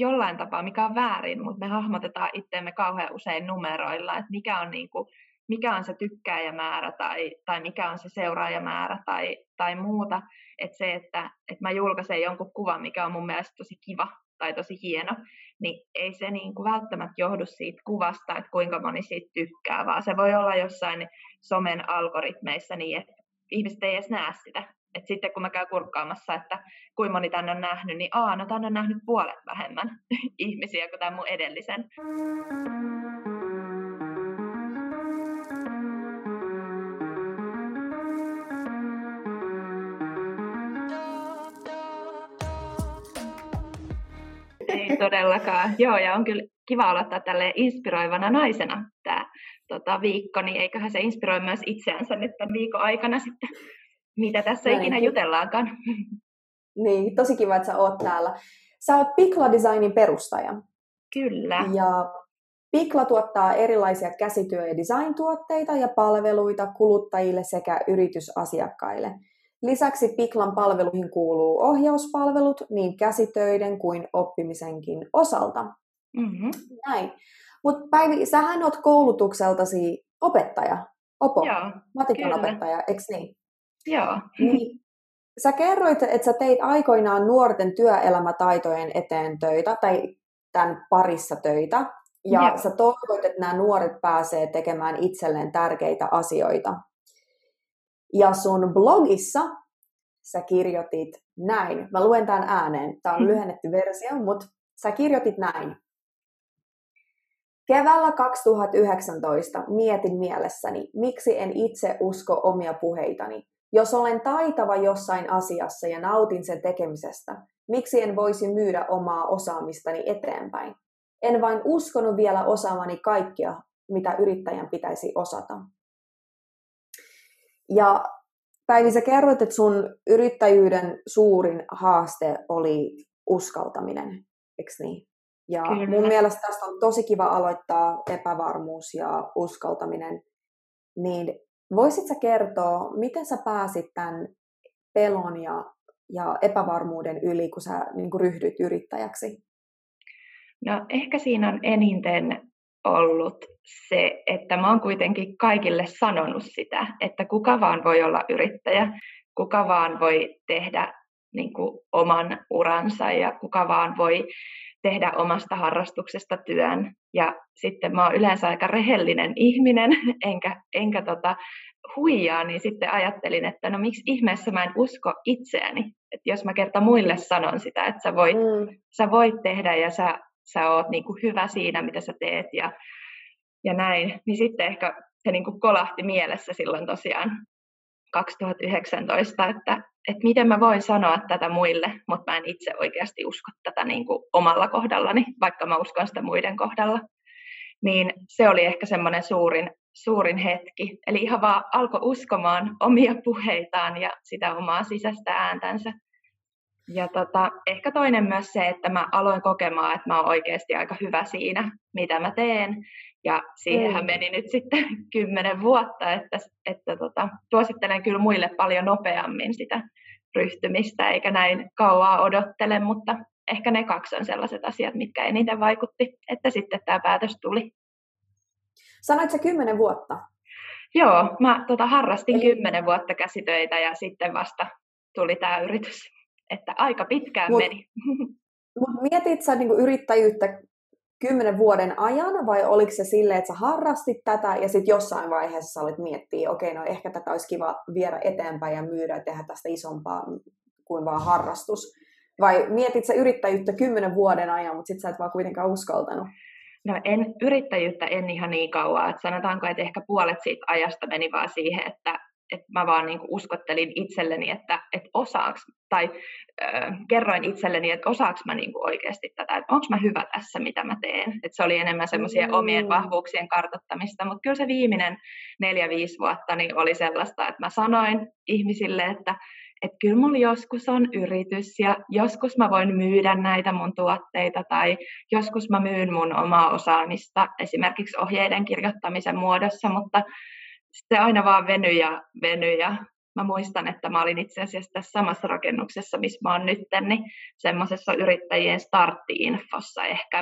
jollain tapaa, mikä on väärin, mutta me hahmotetaan itseämme kauhean usein numeroilla, että mikä on, niin kuin, mikä on se tykkääjämäärä tai, tai mikä on se seuraajamäärä tai, tai muuta. Että se, että, että mä julkaisen jonkun kuvan, mikä on mun mielestä tosi kiva tai tosi hieno, niin ei se niin kuin välttämättä johdu siitä kuvasta, että kuinka moni siitä tykkää, vaan se voi olla jossain somen algoritmeissa niin, että ihmiset ei edes näe sitä. Et sitten kun mä käyn kurkkaamassa, että kuinka moni tänne on nähnyt, niin aa, no tänne on nähnyt puolet vähemmän ihmisiä kuin tämän mun edellisen. Ei todellakaan. Joo, ja on kyllä kiva aloittaa tälle inspiroivana naisena tämä tota, viikko, niin eiköhän se inspiroi myös itseänsä nyt tämän viikon aikana sitten mitä tässä Näin. ikinä jutellaankaan. Niin, tosi kiva, että sä oot täällä. Sä oot Pikla Designin perustaja. Kyllä. Ja Pikla tuottaa erilaisia käsityö- ja design-tuotteita ja palveluita kuluttajille sekä yritysasiakkaille. Lisäksi Piklan palveluihin kuuluu ohjauspalvelut niin käsitöiden kuin oppimisenkin osalta. Mm-hmm. Näin. Mutta Päivi, sähän oot koulutukseltasi opettaja, opo, Joo, matikan opettaja, eikö niin? Joo. Niin, sä kerroit, että sä teit aikoinaan nuorten työelämätaitojen eteen töitä, tai tämän parissa töitä, ja Joo. sä toivoit, että nämä nuoret pääsee tekemään itselleen tärkeitä asioita. Ja sun blogissa sä kirjoitit näin. Mä luen tämän ääneen. Tämä on hmm. lyhennetty versio, mutta sä kirjoitit näin. Keväällä 2019 mietin mielessäni, miksi en itse usko omia puheitani. Jos olen taitava jossain asiassa ja nautin sen tekemisestä, miksi en voisi myydä omaa osaamistani eteenpäin? En vain uskonut vielä osaamani kaikkia, mitä yrittäjän pitäisi osata. Ja Päivi, sä kerroit, että sun yrittäjyyden suurin haaste oli uskaltaminen, eikö niin? Ja Kyllä. mun mielestä tästä on tosi kiva aloittaa epävarmuus ja uskaltaminen. Niin Voisit sä kertoa, miten sä pääsit tämän pelon ja, ja epävarmuuden yli, kun sä niin kuin ryhdyit yrittäjäksi? No ehkä siinä on eniten ollut se, että mä oon kuitenkin kaikille sanonut sitä, että kuka vaan voi olla yrittäjä, kuka vaan voi tehdä niin kuin, oman uransa ja kuka vaan voi tehdä omasta harrastuksesta työn. Ja sitten mä oon yleensä aika rehellinen ihminen, enkä, enkä tota, huijaa, niin sitten ajattelin, että no miksi ihmeessä mä en usko itseäni. Että jos mä kerta muille sanon sitä, että sä voit, mm. sä voit tehdä ja sä, sä oot niin kuin hyvä siinä, mitä sä teet ja, ja näin, niin sitten ehkä se niin kuin kolahti mielessä silloin tosiaan 2019, että, että miten mä voin sanoa tätä muille, mutta mä en itse oikeasti usko tätä niin kuin omalla kohdallani, vaikka mä uskon sitä muiden kohdalla. Niin se oli ehkä semmoinen suurin, suurin hetki. Eli ihan vaan alkoi uskomaan omia puheitaan ja sitä omaa sisäistä ääntänsä. Ja tota, ehkä toinen myös se, että mä aloin kokemaan, että mä oon oikeasti aika hyvä siinä, mitä mä teen. Ja siihenhän meni nyt sitten kymmenen vuotta, että, että tota, suosittelen kyllä muille paljon nopeammin sitä ryhtymistä, eikä näin kauaa odottele, mutta ehkä ne kaksi on sellaiset asiat, mitkä eniten vaikutti, että sitten tämä päätös tuli. Sanoit sä kymmenen vuotta? Joo, mä tota, harrastin kymmenen vuotta käsitöitä ja sitten vasta tuli tämä yritys. Että aika pitkään mut, meni. Mut mietit sä niinku yrittäjyyttä kymmenen vuoden ajan, vai oliko se silleen, että sä harrastit tätä ja sitten jossain vaiheessa sä olit miettiä, okei, okay, no ehkä tätä olisi kiva viedä eteenpäin ja myydä ja tehdä tästä isompaa kuin vaan harrastus? Vai mietit sä yrittäjyyttä kymmenen vuoden ajan, mutta sitten sä et vaan kuitenkaan uskaltanut? No en, yrittäjyyttä en ihan niin kauan, että sanotaanko, että ehkä puolet siitä ajasta meni vaan siihen, että että mä vaan niin kuin uskottelin itselleni, että, että osaaks, tai äh, kerroin itselleni, että osaaks mä niin kuin oikeasti tätä, että onko mä hyvä tässä, mitä mä teen. Että se oli enemmän semmoisia mm. omien vahvuuksien kartoittamista, mutta kyllä se viimeinen neljä-viisi vuotta niin oli sellaista, että mä sanoin ihmisille, että että kyllä mulla joskus on yritys ja joskus mä voin myydä näitä mun tuotteita tai joskus mä myyn mun omaa osaamista esimerkiksi ohjeiden kirjoittamisen muodossa, mutta se aina vaan venyi ja venyi ja mä muistan, että mä olin itse asiassa tässä samassa rakennuksessa, missä mä oon nyt, niin semmoisessa yrittäjien startti-infossa ehkä,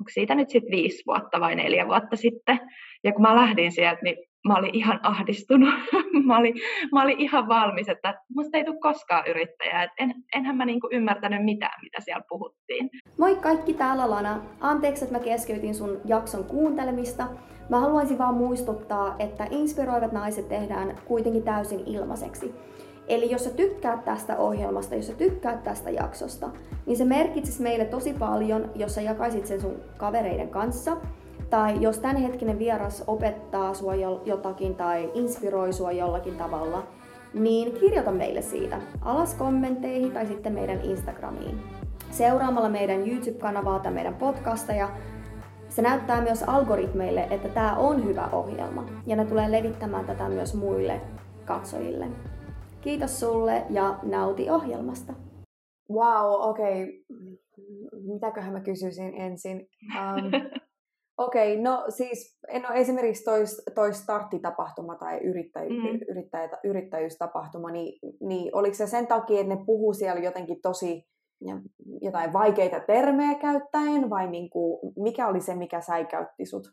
onko siitä nyt sitten viisi vuotta vai neljä vuotta sitten. Ja kun mä lähdin sieltä, niin mä olin ihan ahdistunut. mä, olin, mä olin ihan valmis, että musta ei tule koskaan yrittäjää. Et en, enhän mä niinku ymmärtänyt mitään, mitä siellä puhuttiin. Moi kaikki, täällä Lana. Anteeksi, että mä keskeytin sun jakson kuuntelemista. Mä haluaisin vaan muistuttaa, että inspiroivat naiset tehdään kuitenkin täysin ilmaiseksi. Eli jos sä tykkäät tästä ohjelmasta, jos sä tykkäät tästä jaksosta, niin se merkitsisi meille tosi paljon, jos sä jakaisit sen sun kavereiden kanssa – tai jos tämänhetkinen vieras opettaa sua jotakin tai inspiroi sua jollakin tavalla, niin kirjoita meille siitä alas kommentteihin tai sitten meidän Instagramiin. Seuraamalla meidän YouTube-kanavaa tai meidän podcasteja se näyttää myös algoritmeille, että tämä on hyvä ohjelma ja ne tulee levittämään tätä myös muille katsojille. Kiitos sulle ja nauti ohjelmasta. Wow, okei. Okay. Mitäköhän mä kysyisin ensin? Um, Okei, okay, no siis en ole esimerkiksi toi, toi starttitapahtuma tai yrittäjy, mm. yrittäjä, yrittäjyystapahtuma, niin, niin oliko se sen takia, että ne puhuu siellä jotenkin tosi jotain vaikeita termejä käyttäen vai niin kuin, mikä oli se, mikä säikäytti sut?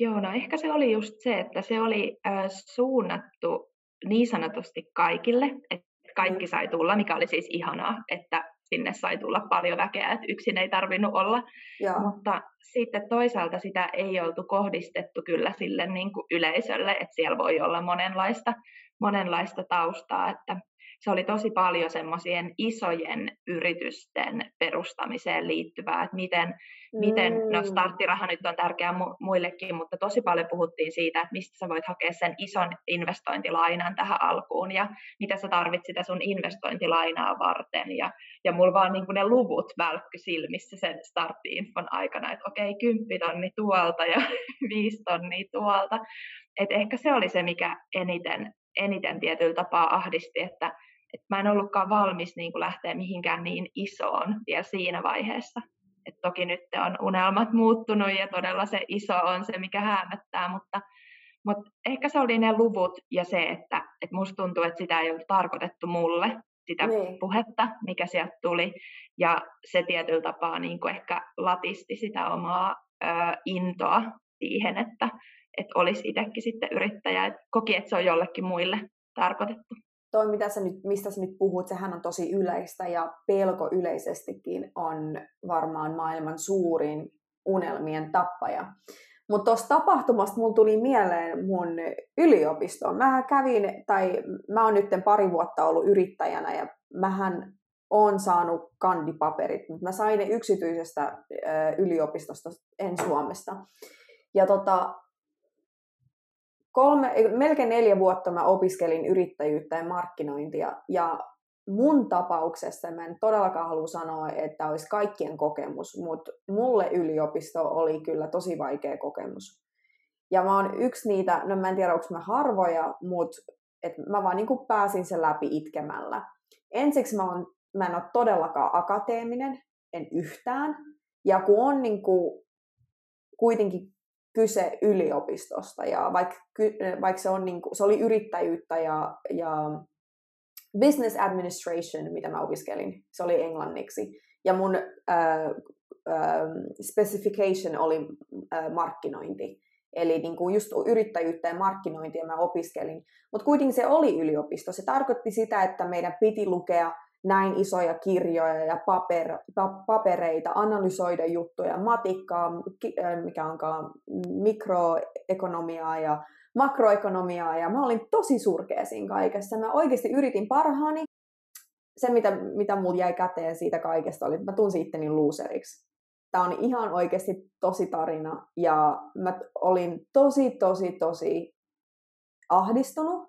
Joo, no ehkä se oli just se, että se oli äh, suunnattu niin sanotusti kaikille, että kaikki mm. sai tulla, mikä oli siis ihanaa, että sinne sai tulla paljon väkeä, että yksin ei tarvinnut olla. Joo. Mutta sitten toisaalta sitä ei oltu kohdistettu kyllä sille niin kuin yleisölle, että siellä voi olla monenlaista, monenlaista taustaa, että se oli tosi paljon semmoisien isojen yritysten perustamiseen liittyvää, että miten, mm. miten no starttiraha nyt on tärkeä mu- muillekin, mutta tosi paljon puhuttiin siitä, että mistä sä voit hakea sen ison investointilainan tähän alkuun ja mitä sä tarvitset sitä sun investointilainaa varten ja, ja mulla vaan niin ne luvut välkky silmissä sen startti-infon aikana, että okei, okay, 10 tonni tuolta ja 5 tonnia tuolta, et ehkä se oli se, mikä eniten, eniten tietyllä tapaa ahdisti, että et mä en ollutkaan valmis niin kuin lähteä mihinkään niin isoon vielä siinä vaiheessa. Et toki nyt on unelmat muuttunut ja todella se iso on se, mikä häämöttää, mutta, mutta ehkä se oli ne luvut ja se, että, että musta tuntuu, että sitä ei ollut tarkoitettu mulle, sitä niin. puhetta, mikä sieltä tuli. Ja se tietyllä tapaa niin kuin ehkä latisti sitä omaa ö, intoa siihen, että, että olisi itsekin sitten yrittäjä. Et koki, että se on jollekin muille tarkoitettu toi, mitä sä nyt, mistä sä nyt puhut, sehän on tosi yleistä ja pelko yleisestikin on varmaan maailman suurin unelmien tappaja. Mutta tuosta tapahtumasta mun tuli mieleen mun yliopisto. Mä kävin, tai mä oon nyt pari vuotta ollut yrittäjänä ja mähän on saanut kandipaperit, mutta mä sain ne yksityisestä yliopistosta, en Suomesta. Ja tota, kolme, melkein neljä vuotta mä opiskelin yrittäjyyttä ja markkinointia, ja mun tapauksessa mä en todellakaan halua sanoa, että olisi kaikkien kokemus, mutta mulle yliopisto oli kyllä tosi vaikea kokemus. Ja mä oon yksi niitä, no mä en tiedä onko mä harvoja, mutta et mä vaan niin pääsin sen läpi itkemällä. Ensiksi mä, oon, mä en ole todellakaan akateeminen, en yhtään. Ja kun on niin kuin, kuitenkin kyse yliopistosta ja vaikka, vaikka se, on niin kuin, se oli yrittäjyyttä ja, ja business administration, mitä mä opiskelin, se oli englanniksi. Ja mun äh, äh, specification oli äh, markkinointi. Eli niin kuin just yrittäjyyttä ja markkinointia mä opiskelin. Mutta kuitenkin se oli yliopisto. Se tarkoitti sitä, että meidän piti lukea näin isoja kirjoja ja paper, papereita, analysoida juttuja, matikkaa, mikä onkaan mikroekonomiaa ja makroekonomiaa, ja mä olin tosi surkea siinä kaikessa. Mä oikeasti yritin parhaani. Se, mitä, mitä mulla jäi käteen siitä kaikesta, oli, että mä tunsin itteni loseriksi. Tämä on ihan oikeasti tosi tarina, ja mä olin tosi, tosi, tosi ahdistunut,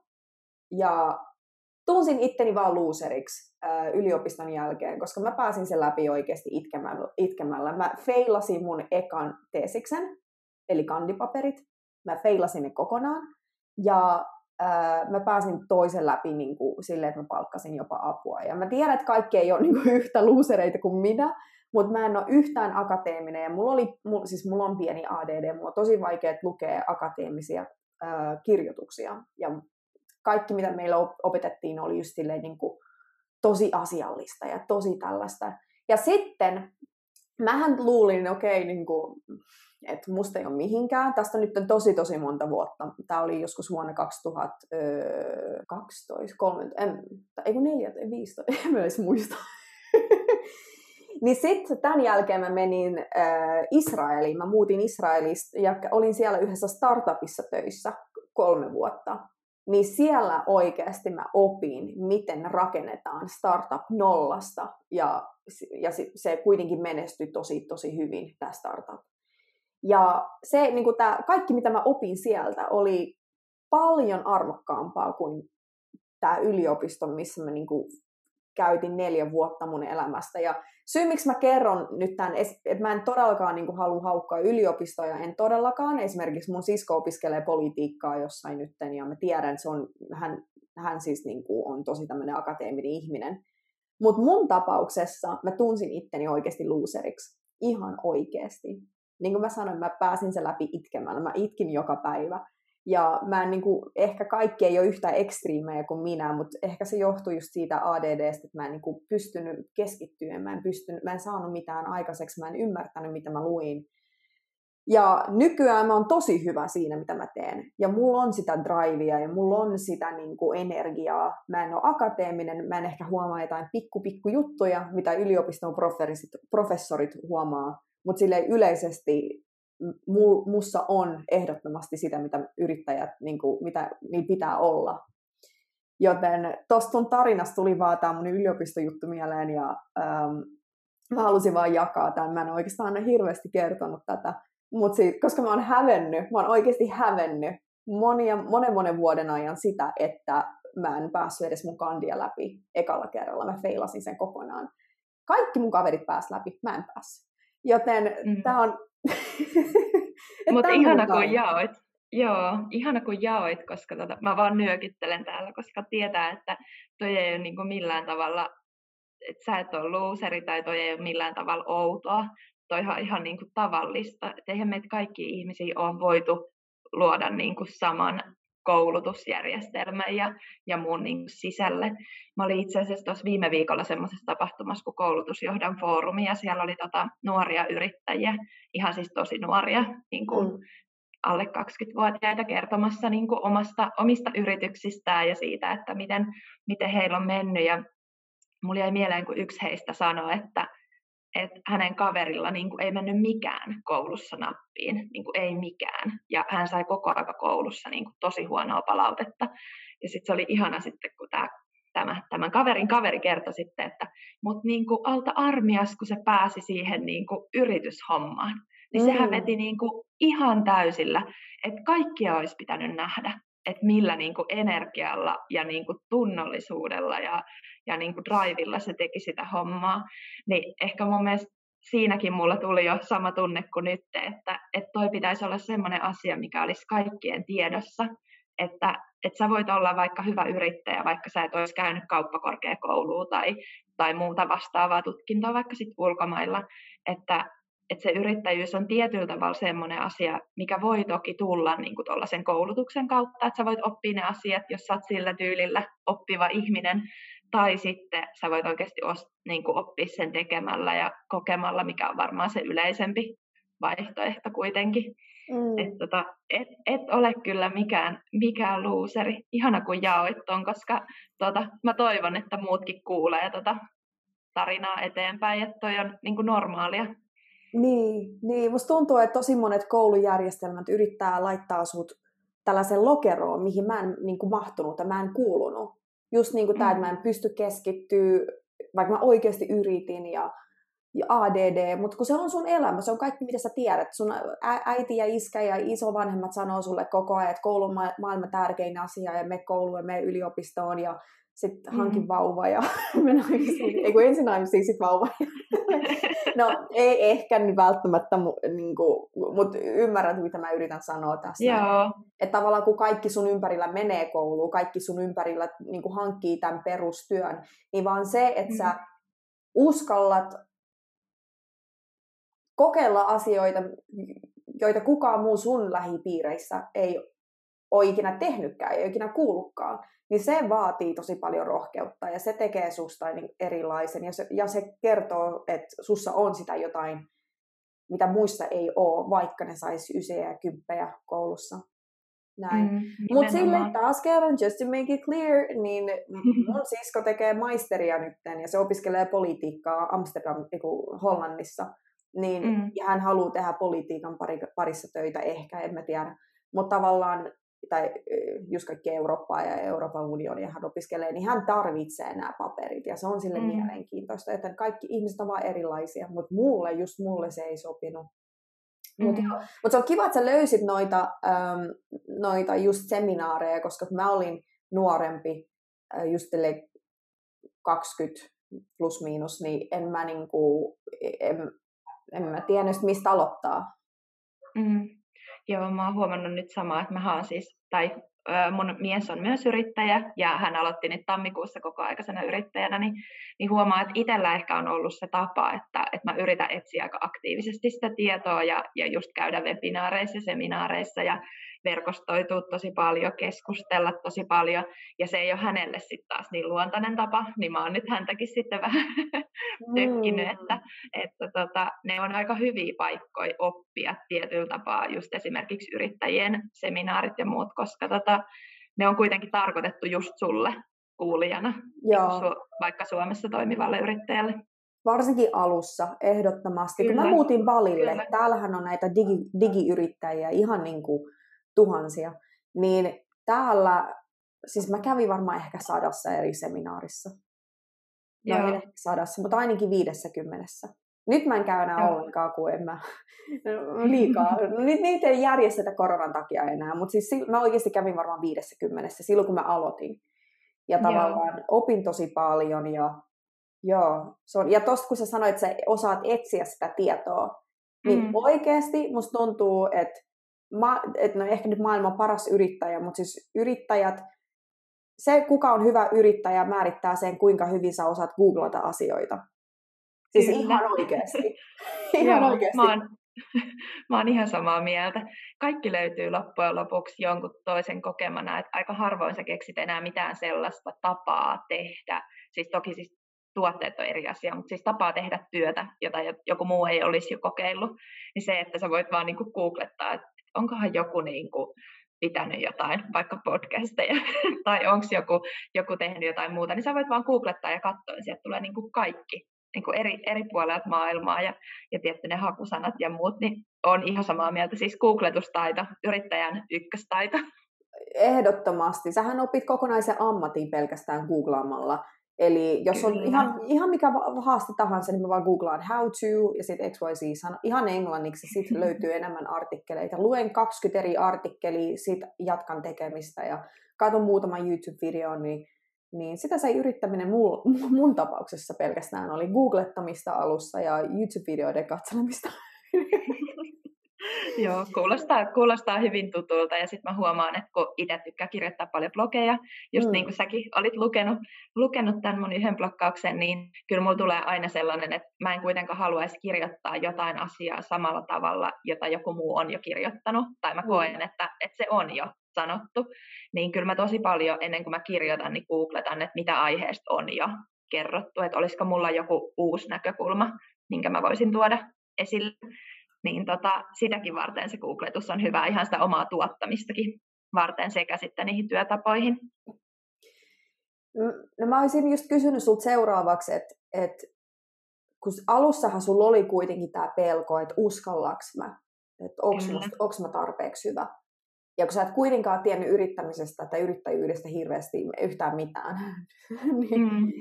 ja tunsin itteni vaan loseriksi yliopiston jälkeen, koska mä pääsin sen läpi oikeasti itkemällä. Mä feilasin mun ekan teesiksen, eli kandipaperit. Mä feilasin ne kokonaan. Ja äh, mä pääsin toisen läpi niin kuin, silleen, että mä palkkasin jopa apua. Ja mä tiedän, että kaikki ei ole niin kuin, yhtä luusereita kuin minä, mutta mä en ole yhtään akateeminen. Ja mulla, oli, mulla, siis mulla on pieni ADD, mulla on tosi vaikea lukea akateemisia äh, kirjoituksia ja kaikki, mitä meillä opetettiin, oli just silleen niin kuin tosi asiallista ja tosi tällaista. Ja sitten mähän luulin, okei, okay, niin kuin, että musta ei ole mihinkään. Tästä on nyt tosi tosi monta vuotta. Tämä oli joskus vuonna 2012, 13, en, ei kun 4, 15, en mä edes muista. niin sitten tämän jälkeen mä menin äh, Israeliin. Mä muutin Israelista ja olin siellä yhdessä startupissa töissä kolme vuotta. Niin siellä oikeasti mä opin, miten rakennetaan startup nollasta. Ja, ja se kuitenkin menestyi tosi, tosi hyvin, tämä startup. Ja se, niin kuin tämä, kaikki, mitä mä opin sieltä, oli paljon arvokkaampaa kuin tämä yliopisto, missä mä niin kuin käytin neljä vuotta mun elämästä. Ja syy, miksi mä kerron nyt tämän, että mä en todellakaan niin kuin, halua haukkaa yliopistoja, en todellakaan. Esimerkiksi mun sisko opiskelee politiikkaa jossain nytten, ja mä tiedän, että se on, hän, hän siis niin kuin, on tosi tämmöinen akateeminen ihminen. Mutta mun tapauksessa mä tunsin itteni oikeasti loseriksi. Ihan oikeasti niin kuin mä sanoin, mä pääsin sen läpi itkemällä. Mä itkin joka päivä. Ja mä en, niin kuin, ehkä kaikki ei ole yhtä ekstriimejä kuin minä, mutta ehkä se johtuu just siitä ADDstä, että mä en niin kuin, pystynyt keskittymään, mä en, pystynyt, mä en saanut mitään aikaiseksi, mä en ymmärtänyt, mitä mä luin. Ja nykyään mä oon tosi hyvä siinä, mitä mä teen. Ja mulla on sitä drivea ja mulla on sitä niin kuin, energiaa. Mä en ole akateeminen, mä en ehkä huomaa jotain pikku pikku juttuja, mitä yliopiston professorit huomaa mutta sille yleisesti mussa on ehdottomasti sitä, mitä yrittäjät, niin kuin, mitä niin pitää olla. Joten tuosta sun tarinasta tuli vaan tämä mun yliopistojuttu mieleen ja ähm, mä halusin vaan jakaa tämän. Mä en oikeastaan aina hirveästi kertonut tätä, mutta koska mä oon hävennyt, mä oon oikeasti hävennyt monia, monen monen vuoden ajan sitä, että mä en päässyt edes mun kandia läpi ekalla kerralla. Mä feilasin sen kokonaan. Kaikki mun kaverit pääs läpi, mä en päässyt. Joten mm. tämä on... Mutta ihana kun jaoit. Joo, ihana kun jaoit, koska tota, mä vaan nyökyttelen täällä, koska tietää, että toi ei ole niinku millään tavalla, että sä et ole luuseri tai toi ei ole millään tavalla outoa. Toi on ihan niinku tavallista. Et eihän meitä kaikki ihmisiä ole voitu luoda niinku saman koulutusjärjestelmän ja, ja mun niin sisälle. Mä olin itse asiassa tuossa viime viikolla semmoisessa tapahtumassa kuin koulutusjohdan foorumi, ja siellä oli tota, nuoria yrittäjiä, ihan siis tosi nuoria, niin kuin mm. alle 20-vuotiaita kertomassa niin kuin omasta, omista yrityksistään ja siitä, että miten, miten heillä on mennyt. Ja mulla jäi mieleen, kun yksi heistä sanoi, että että hänen kaverilla niin kuin ei mennyt mikään koulussa nappiin, niin kuin ei mikään. Ja hän sai koko aika koulussa niin kuin tosi huonoa palautetta. Ja sitten se oli ihana sitten, kun tämä tämä, tämän kaverin kaveri kertoi sitten, että mut niin kuin alta armias, kun se pääsi siihen niin kuin yrityshommaan, niin mm. sehän veti niin kuin ihan täysillä, että kaikkia olisi pitänyt nähdä että millä niin kuin energialla ja niin kuin tunnollisuudella ja, ja niin kuin drivilla se teki sitä hommaa. Niin ehkä mun mielestä siinäkin mulla tuli jo sama tunne kuin nyt, että, että toi pitäisi olla semmoinen asia, mikä olisi kaikkien tiedossa, että, että sä voit olla vaikka hyvä yrittäjä, vaikka sä et olisi käynyt kauppakorkeakoulua tai, tai muuta vastaavaa tutkintoa vaikka sitten ulkomailla, että, että se yrittäjyys on tietyllä tavalla semmoinen asia, mikä voi toki tulla niin kuin sen koulutuksen kautta, että sä voit oppia ne asiat, jos sä oot sillä tyylillä oppiva ihminen, tai sitten sä voit oikeasti os, niin kuin oppia sen tekemällä ja kokemalla, mikä on varmaan se yleisempi vaihtoehto kuitenkin. Mm. Et, tota, et, et ole kyllä mikään, mikään luuseri. Ihana kun jaoit ton, koska tota, mä toivon, että muutkin kuulee tota tarinaa eteenpäin, että toi on niin kuin normaalia niin, niin, musta tuntuu, että tosi monet koulujärjestelmät yrittää laittaa sut tällaisen lokeroon, mihin mä en niin kuin, mahtunut ja mä en kuulunut. Just niin kuin mm. tämä, että mä en pysty keskittyä, vaikka mä oikeasti yritin ja, ja ADD, mutta kun se on sun elämä, se on kaikki mitä sä tiedät. Sun äiti ja iskä ja isovanhemmat sanoo sulle koko ajan, että koulun maailman tärkein asia ja me kouluun ja me yliopistoon ja sitten hankin mm. vauva ja ei kun ensin naimisiin, sitten vauva. no ei ehkä niin välttämättä, niin mutta ymmärrät mitä mä yritän sanoa tässä. Joo. Että tavallaan kun kaikki sun ympärillä menee kouluun, kaikki sun ympärillä niin kuin hankkii tämän perustyön, niin vaan se, että mm. sä uskallat kokeilla asioita, joita kukaan muu sun lähipiireissä ei ole ikinä tehnytkään, ei ole ikinä kuullutkaan, niin se vaatii tosi paljon rohkeutta ja se tekee susta niin erilaisen ja se, ja se kertoo, että sussa on sitä jotain, mitä muissa ei ole, vaikka ne saisi ysejä ja kymppejä koulussa. Näin. Mm, Mutta sille taas kerran, just to make it clear, niin mun sisko tekee maisteria nyt ja se opiskelee politiikkaa Amsterdam, Hollannissa. Niin, mm. Ja hän haluaa tehdä politiikan parissa töitä ehkä, en mä tiedä. Mutta tavallaan tai just kaikki Eurooppaa ja Euroopan unionia hän opiskelee, niin hän tarvitsee nämä paperit ja se on sille mm. mielenkiintoista, että kaikki ihmiset ovat erilaisia, mutta mulle, just mulle se ei sopinut. Mm. Mutta mut se on kiva, että sä löysit noita, ähm, noita just seminaareja, koska mä olin nuorempi, äh, just 20 plus miinus, niin en mä, niinku, en, en mä tiennyt, mistä aloittaa. Mm. Joo, mä oon huomannut nyt samaa, että mä oon siis, tai mun mies on myös yrittäjä ja hän aloitti nyt tammikuussa koko aikaisena yrittäjänä, niin, niin huomaa, että itsellä ehkä on ollut se tapa, että, että mä yritän etsiä aika aktiivisesti sitä tietoa ja, ja just käydä webinaareissa ja seminaareissa ja verkostoitua tosi paljon, keskustella tosi paljon, ja se ei ole hänelle sitten taas niin luontainen tapa, niin mä oon nyt häntäkin sitten vähän tökkinyt, että, mm. että tota, ne on aika hyviä paikkoja oppia tietyllä tapaa, just esimerkiksi yrittäjien seminaarit ja muut, koska tota, ne on kuitenkin tarkoitettu just sulle kuulijana, Joo. Su- vaikka Suomessa toimivalle yrittäjälle. Varsinkin alussa, ehdottomasti. Kyllä. Kun mä muutin Balille, Kyllä. täällähän on näitä digi, digiyrittäjiä ihan niin kuin tuhansia, niin täällä, siis mä kävin varmaan ehkä sadassa eri seminaarissa. No Joo. ehkä sadassa, mutta ainakin viidessä kymmenessä. Nyt mä en käy enää Joo. ollenkaan, kun en mä liikaa. Nyt niitä ei järjestetä koronan takia enää, mutta siis mä oikeasti kävin varmaan viidessä kymmenessä silloin, kun mä aloitin. Ja tavallaan Joo. opin tosi paljon ja Joo, se on, ja tosta kun sä sanoit, että sä osaat etsiä sitä tietoa, niin mm. oikeasti musta tuntuu, että ma, et no ehkä nyt maailman paras yrittäjä, mutta siis yrittäjät, se kuka on hyvä yrittäjä määrittää sen, kuinka hyvin sä osaat googlata asioita. Siis Kyllä. ihan oikeasti. ihan Joo, oikeasti. Mä oon, mä oon ihan samaa mieltä. Kaikki löytyy loppujen lopuksi jonkun toisen kokemana, että aika harvoin sä keksit enää mitään sellaista tapaa tehdä. Siis toki siis tuotteet on eri asia, mutta siis tapaa tehdä työtä, jota joku muu ei olisi jo kokeillut, niin se, että sä voit vaan niin kuin googlettaa, että onkohan joku niin kuin pitänyt jotain, vaikka podcasteja, tai onko joku, joku tehnyt jotain muuta, niin sä voit vaan googlettaa ja katsoa, ja sieltä tulee niin kuin kaikki niin kuin eri, eri puolelta maailmaa, ja, ja tietty ne hakusanat ja muut, niin on ihan samaa mieltä, siis googletustaito, yrittäjän ykköstaito. Ehdottomasti. Sähän opit kokonaisen ammatin pelkästään googlaamalla. Eli jos on ihan, ihan mikä haaste tahansa, niin mä vaan googlaan how to ja sitten XYZ, ihan englanniksi, sitten löytyy enemmän artikkeleita. Luen 20 eri artikkelia, sitten jatkan tekemistä ja katson muutaman YouTube-videon, niin, niin sitä se yrittäminen mun, mun tapauksessa pelkästään oli googlettamista alussa ja YouTube-videoiden katselemista. Joo, kuulostaa, kuulostaa hyvin tutulta ja sitten mä huomaan, että kun itse tykkää kirjoittaa paljon blogeja, just mm. niin kuin säkin olit lukenut, lukenut tämän mun yhden blokkauksen, niin kyllä mulla tulee aina sellainen, että mä en kuitenkaan haluaisi kirjoittaa jotain asiaa samalla tavalla, jota joku muu on jo kirjoittanut, tai mä mm. koen, mm. että, että se on jo sanottu, niin kyllä mä tosi paljon ennen kuin mä kirjoitan, niin googletan, että mitä aiheesta on jo kerrottu, että olisiko mulla joku uusi näkökulma, minkä mä voisin tuoda esille niin tota, sitäkin varten se googletus on hyvä ihan sitä omaa tuottamistakin varten sekä sitten niihin työtapoihin. No mä olisin just kysynyt sulta seuraavaksi, että et, kun alussahan sulla oli kuitenkin tämä pelko, että uskallaks mä, että onko mä tarpeeksi hyvä. Ja kun sä et kuitenkaan tiennyt yrittämisestä tai yrittäjyydestä hirveästi yhtään mitään, niin, mm.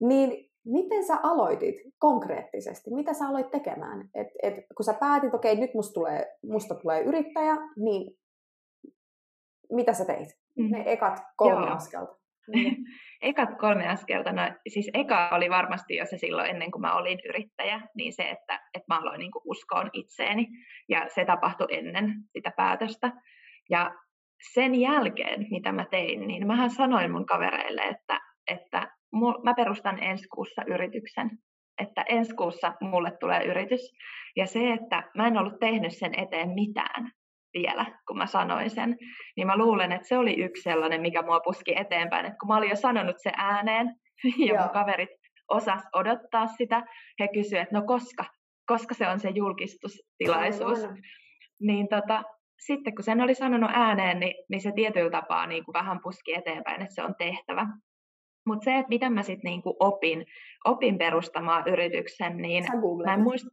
niin miten sä aloitit konkreettisesti? Mitä sä aloit tekemään? Et, et, kun sä päätit, okei, okay, nyt musta tulee, musta tulee yrittäjä, niin mitä sä teit? Mm. Ne ekat kolme Joo. askelta. ekat kolme askelta, no siis eka oli varmasti jo se silloin ennen kuin mä olin yrittäjä, niin se, että, että mä aloin niin uskoon itseeni ja se tapahtui ennen sitä päätöstä. Ja sen jälkeen, mitä mä tein, niin mähän sanoin mun kavereille, että, että mä perustan ensi kuussa yrityksen, että ensi kuussa mulle tulee yritys. Ja se, että mä en ollut tehnyt sen eteen mitään, vielä, kun mä sanoin sen. Niin mä luulen, että se oli yksi sellainen, mikä mua puski eteenpäin. Että kun mä olin jo sanonut se ääneen, ja Joo. mun kaverit osas odottaa sitä, he kysyivät, että no koska, koska se on se julkistustilaisuus. Aivan. Niin tota, sitten kun sen oli sanonut ääneen, niin, niin se tietyllä tapaa niin kuin vähän puski eteenpäin, että se on tehtävä. Mutta se, että miten mä sitten niinku opin, opin perustamaan yrityksen, niin mä en muista,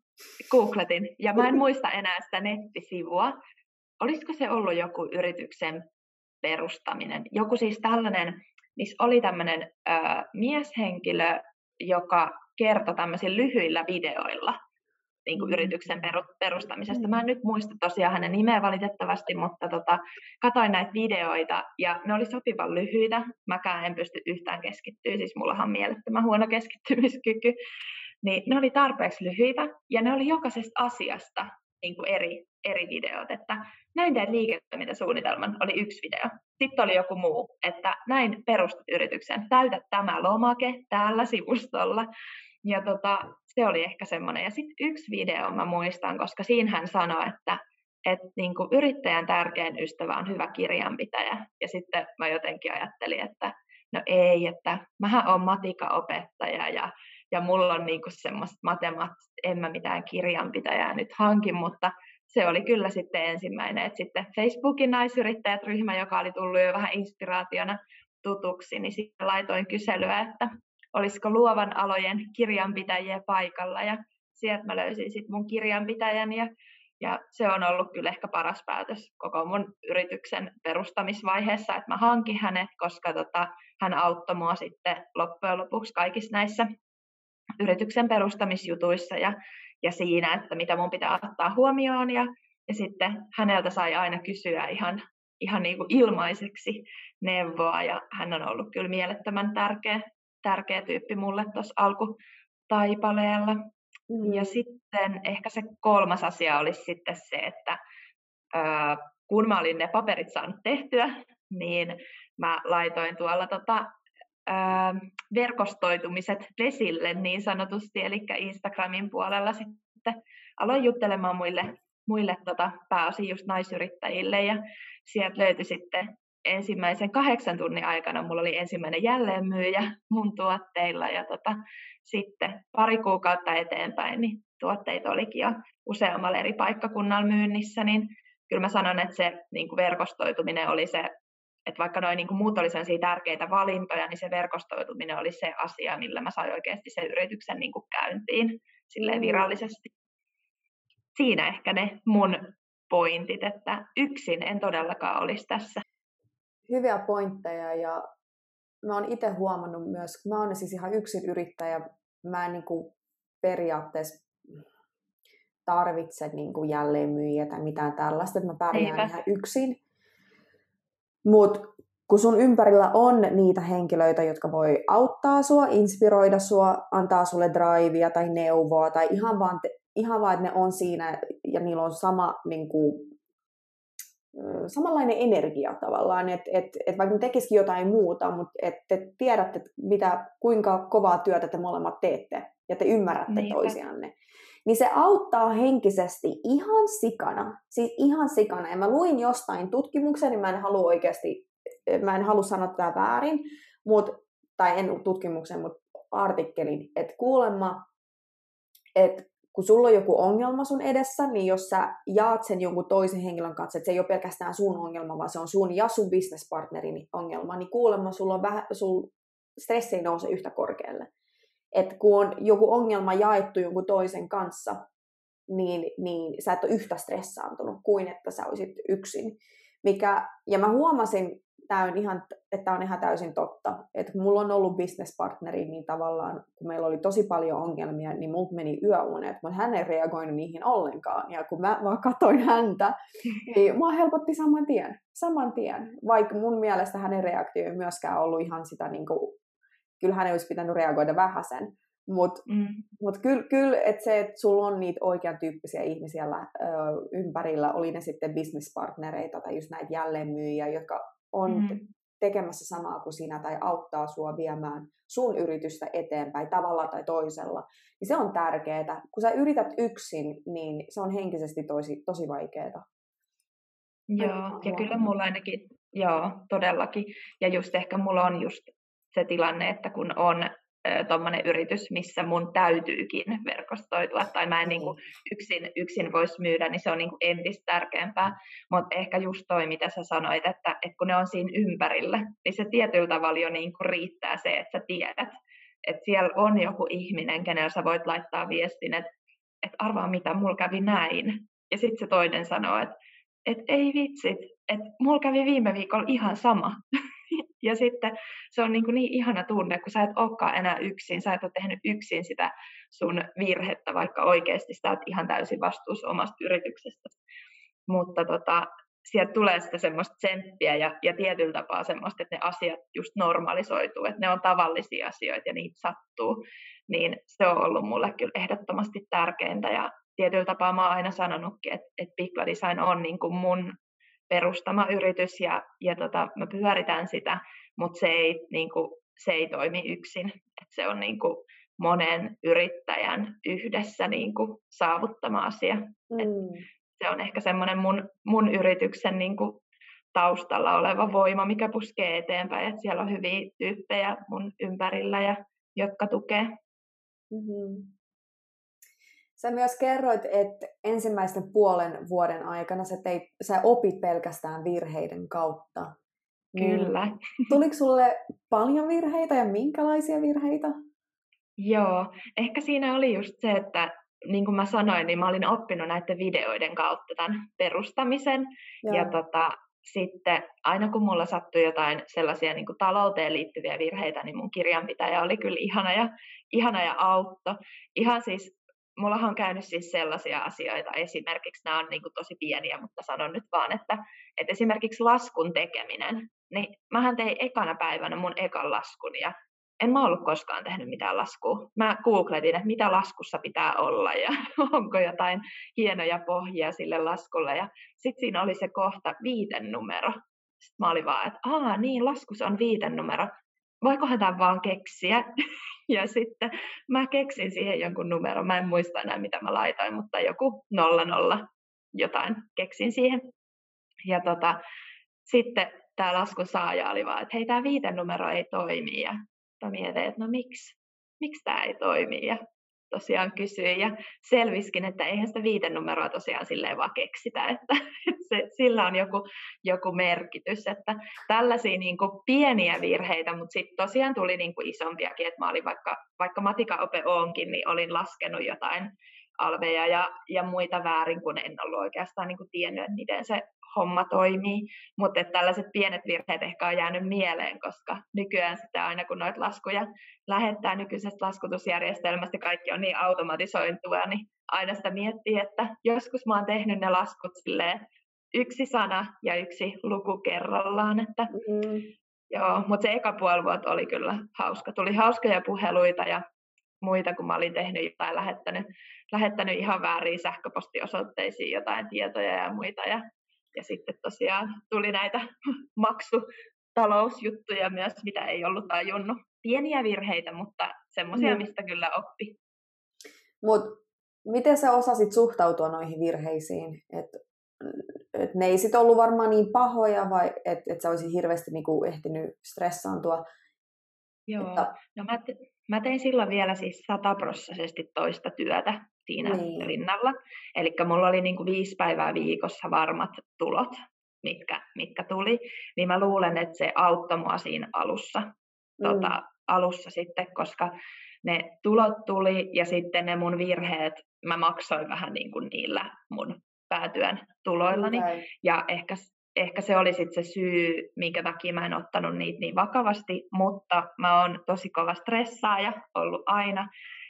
googletin, ja mä en muista enää sitä nettisivua. Olisiko se ollut joku yrityksen perustaminen? Joku siis tällainen, missä oli tämmöinen mieshenkilö, joka kertoi tämmöisillä lyhyillä videoilla niin kuin yrityksen perustamisesta. Mä en nyt muista tosiaan hänen nimeä valitettavasti, mutta tota, katoin näitä videoita ja ne oli sopivan lyhyitä. Mäkään en pysty yhtään keskittyä, siis mullahan on mielettömän huono keskittymiskyky. Niin ne oli tarpeeksi lyhyitä ja ne oli jokaisesta asiasta niin kuin eri, eri videot, että näin teet liiketoimintasuunnitelman, oli yksi video. Sitten oli joku muu, että näin perustat yrityksen, täytä tämä lomake täällä sivustolla. Ja tota, se oli ehkä semmoinen. Ja sitten yksi video mä muistan, koska siinä hän sanoi, että että niin kuin yrittäjän tärkein ystävä on hyvä kirjanpitäjä. Ja sitten mä jotenkin ajattelin, että no ei, että mähän olen matikaopettaja ja, ja mulla on niin semmoista matemaattista, en mä mitään kirjanpitäjää nyt hankin, mutta se oli kyllä sitten ensimmäinen, että sitten Facebookin naisyrittäjät-ryhmä, joka oli tullut jo vähän inspiraationa tutuksi, niin sitten laitoin kyselyä, että olisiko luovan alojen kirjanpitäjiä paikalla. Ja sieltä mä löysin sitten mun kirjanpitäjän ja, ja se on ollut kyllä ehkä paras päätös koko mun yrityksen perustamisvaiheessa, että mä hankin hänet, koska tota, hän auttoi mua sitten loppujen lopuksi kaikissa näissä yrityksen perustamisjutuissa ja, ja siinä, että mitä mun pitää ottaa huomioon. Ja, ja sitten häneltä sai aina kysyä ihan, ihan niin kuin ilmaiseksi neuvoa ja hän on ollut kyllä mielettömän tärkeä tärkeä tyyppi mulle tuossa alkutaipaleella. Mm. Ja sitten ehkä se kolmas asia olisi sitten se, että ää, kun mä olin ne paperit saanut tehtyä, niin mä laitoin tuolla tota, ää, verkostoitumiset vesille niin sanotusti, eli Instagramin puolella sitten aloin juttelemaan muille, muille tota, pääosin just naisyrittäjille ja sieltä löytyi sitten ensimmäisen kahdeksan tunnin aikana mulla oli ensimmäinen jälleenmyyjä mun tuotteilla ja tota, sitten pari kuukautta eteenpäin niin tuotteita olikin jo useammalla eri paikkakunnalla myynnissä, niin kyllä mä sanon, että se niin kuin verkostoituminen oli se, että vaikka noin niin kuin muut oli sellaisia tärkeitä valintoja, niin se verkostoituminen oli se asia, millä mä sain oikeasti sen yrityksen niin kuin käyntiin silleen mm. virallisesti. Siinä ehkä ne mun pointit, että yksin en todellakaan olisi tässä hyviä pointteja ja mä oon itse huomannut myös, mä oon siis ihan yksin yrittäjä, mä en niin kuin periaatteessa tarvitse niin kuin jälleenmyyjiä tai mitään tällaista, että mä pärjään Eipä. ihan yksin. Mutta kun sun ympärillä on niitä henkilöitä, jotka voi auttaa sua, inspiroida sua, antaa sulle drivea tai neuvoa, tai ihan vaan, te, ihan vaan että ne on siinä ja niillä on sama niin kuin, samanlainen energia tavallaan, että et, et vaikka tekisikin jotain muuta, mutta että te tiedätte, mitä, kuinka kovaa työtä te molemmat teette ja te ymmärrätte Niinpä. toisianne. Niin se auttaa henkisesti ihan sikana, siis ihan sikana. Ja mä luin jostain tutkimuksen, niin mä en halua oikeasti, mä en halua sanoa tätä väärin, mut, tai en tutkimuksen, mutta artikkelin, että kuulemma, että kun sulla on joku ongelma sun edessä, niin jos sä jaat sen jonkun toisen henkilön kanssa, että se ei ole pelkästään sun ongelma, vaan se on sun ja sun businesspartnerin ongelma, niin kuulemma sulla on vähän, sul stressi ei nouse yhtä korkealle. Et kun on joku ongelma jaettu jonkun toisen kanssa, niin, niin sä et ole yhtä stressaantunut kuin että sä olisit yksin. Mikä, ja mä huomasin tämä on ihan, että on ihan täysin totta. Että mulla on ollut businesspartneri, niin tavallaan kun meillä oli tosi paljon ongelmia, niin multa meni yöunet, mutta hän ei reagoinut niihin ollenkaan. Ja kun mä vaan katoin häntä, niin mua helpotti saman tien. Saman tien. Vaikka mun mielestä hänen reaktio ei myöskään ollut ihan sitä, niin kuin, kyllä hän olisi pitänyt reagoida vähäsen. Mutta mm. mut kyllä, kyl, että se, että sulla on niitä oikean tyyppisiä ihmisiä ö, ympärillä, oli ne sitten businesspartnereita tai just näitä jälleenmyyjiä, jotka on mm. tekemässä samaa kuin sinä tai auttaa sua viemään sun yritystä eteenpäin tavalla tai toisella, niin se on tärkeää. Kun sä yrität yksin, niin se on henkisesti tosi, tosi vaikeaa. Joo, ja kyllä mulla ainakin, joo, todellakin. Ja just ehkä mulla on just se tilanne, että kun on tuommoinen yritys, missä mun täytyykin verkostoitua, tai mä en niin kuin yksin, yksin voisi myydä, niin se on niin kuin entistä tärkeämpää. Mutta ehkä just toi, mitä sä sanoit, että, että kun ne on siinä ympärillä, niin se tietyllä tavalla jo niin kuin riittää se, että sä tiedät, että siellä on joku ihminen, kenellä sä voit laittaa viestin, että, että arvaa mitä, mulla kävi näin. Ja sitten se toinen sanoo, että, että ei vitsit, että mulla kävi viime viikolla ihan sama. Ja sitten se on niin, kuin niin ihana tunne, kun sä et olekaan enää yksin, sä et ole tehnyt yksin sitä sun virhettä, vaikka oikeasti sä oot ihan täysin vastuussa omasta yrityksestä. Mutta tota, sieltä tulee sitä semmoista tsemppiä ja, ja tietyllä tapaa semmoista, että ne asiat just normalisoituu, että ne on tavallisia asioita ja niitä sattuu, niin se on ollut mulle kyllä ehdottomasti tärkeintä. Ja tietyllä tapaa mä oon aina sanonutkin, että, että Pikla Design on niin kuin mun perustama yritys ja, ja tota, me pyöritään sitä, mutta se ei, niin kuin, se ei toimi yksin. Et se on niin kuin, monen yrittäjän yhdessä niin kuin, saavuttama asia. Mm. Et se on ehkä semmoinen mun, mun yrityksen niin kuin, taustalla oleva voima, mikä puskee eteenpäin. Et siellä on hyviä tyyppejä mun ympärillä, ja, jotka tukee. Mm-hmm. Sä myös kerroit, että ensimmäisten puolen vuoden aikana sä, teit, sä opit pelkästään virheiden kautta. Niin Kyllä. Tuliko sulle paljon virheitä ja minkälaisia virheitä? Joo, ehkä siinä oli just se, että niin kuin mä sanoin, niin mä olin oppinut näiden videoiden kautta tämän perustamisen. Joo. Ja tota, sitten aina kun mulla sattui jotain sellaisia niin kuin talouteen liittyviä virheitä, niin mun kirjanpitäjä oli kyllä ihana ja, ihana ja autto. Ihan siis mullahan on käynyt siis sellaisia asioita, esimerkiksi nämä on niin kuin tosi pieniä, mutta sanon nyt vaan, että, että esimerkiksi laskun tekeminen, niin mähän tein ekana päivänä mun ekan laskun ja en mä ollut koskaan tehnyt mitään laskua. Mä googletin, että mitä laskussa pitää olla ja onko jotain hienoja pohjia sille laskulle. Ja sitten siinä oli se kohta viiten numero. Sitten mä olin vaan, että aa niin, laskussa on viiten numero. Voikohan tämän vaan keksiä? Ja sitten mä keksin siihen jonkun numeron. Mä en muista enää, mitä mä laitoin, mutta joku nolla nolla jotain keksin siihen. Ja tota, sitten tämä laskun saaja oli vaan, että hei, tämä viiten numero ei toimi. Ja mä mietin, että no miksi, miksi tämä ei toimi. Ja tosiaan kysyin ja selviskin, että eihän sitä viiten numeroa tosiaan silleen vaan keksitä, että, se, sillä on joku, joku merkitys, että tällaisia niin kuin pieniä virheitä, mutta sitten tosiaan tuli niin kuin isompiakin, että mä olin vaikka, vaikka matikaope onkin, niin olin laskenut jotain alveja ja, ja muita väärin, kun en ollut oikeastaan niin kuin tiennyt, että miten se homma toimii. Mutta tällaiset pienet virheet ehkä on jäänyt mieleen, koska nykyään sitä aina kun noita laskuja lähettää nykyisestä laskutusjärjestelmästä, kaikki on niin automatisointua, niin aina sitä miettii, että joskus mä oon tehnyt ne laskut silleen yksi sana ja yksi luku kerrallaan. Että, mm. Joo, mutta se eka puoli vuotta oli kyllä hauska. Tuli hauskoja puheluita ja muita, kun mä olin tehnyt jotain, lähettänyt, lähettänyt ihan väärin sähköpostiosoitteisiin jotain tietoja ja muita. Ja, ja sitten tosiaan tuli näitä maksutalousjuttuja myös, mitä ei ollut tajunnut. Pieniä virheitä, mutta semmoisia, mm. mistä kyllä oppi. Mut miten sä osasit suhtautua noihin virheisiin? Et, et ne ei sitten ollut varmaan niin pahoja, vai että et sä olisit hirveästi niinku ehtinyt stressaantua? Joo, että... no mä, te, mä tein silloin vielä siis sataprosessisesti toista työtä siinä niin. rinnalla. Eli mulla oli niinku viisi päivää viikossa varmat tulot, mitkä, mitkä tuli. Niin mä luulen, että se auttoi mua siinä alussa, mm. tota, alussa sitten, koska ne tulot tuli ja sitten ne mun virheet, mä maksoin vähän niin kuin niillä mun päätyön tuloillani. Okay. Ja ehkä ehkä se oli sitten se syy, minkä takia mä en ottanut niitä niin vakavasti, mutta mä oon tosi kova stressaaja ollut aina.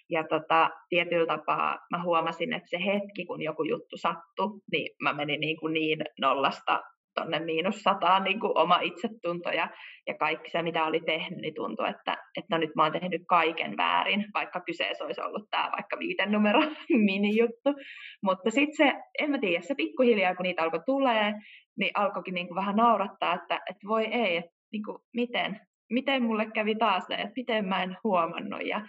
Ja tota, tietyllä tapaa mä huomasin, että se hetki, kun joku juttu sattui, niin mä menin niin, kuin niin nollasta tuonne miinus sataan niin kuin oma itsetunto ja, ja kaikki se, mitä oli tehnyt, niin tuntui, että, että no nyt mä oon tehnyt kaiken väärin, vaikka kyseessä olisi ollut tämä vaikka viiten numero mini-juttu. Mutta sitten se, en mä tiedä, se pikkuhiljaa, kun niitä alkoi tulee, niin alkoikin niin kuin vähän naurattaa, että, että voi ei, että niin kuin, miten, miten mulle kävi taas näin, että miten mä en huomannut ja,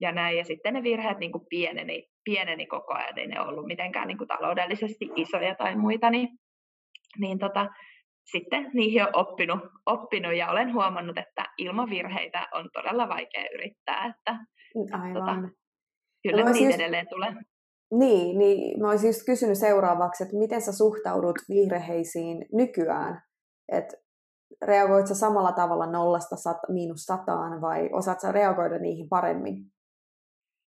ja näin. Ja sitten ne virheet niin kuin pieneni, pieneni koko ajan, ei ne ollut mitenkään niin kuin taloudellisesti isoja tai muita, niin niin tota, sitten niihin on oppinut, oppinut ja olen huomannut, että ilman virheitä on todella vaikea yrittää. Että, Aivan. Tota, kyllä no, niitä just... edelleen tulee. Niin, niin mä olisin just kysynyt seuraavaksi, että miten sä suhtaudut virheisiin nykyään? Et reagoit sä samalla tavalla nollasta sat, miinus sataan vai osaat sä reagoida niihin paremmin?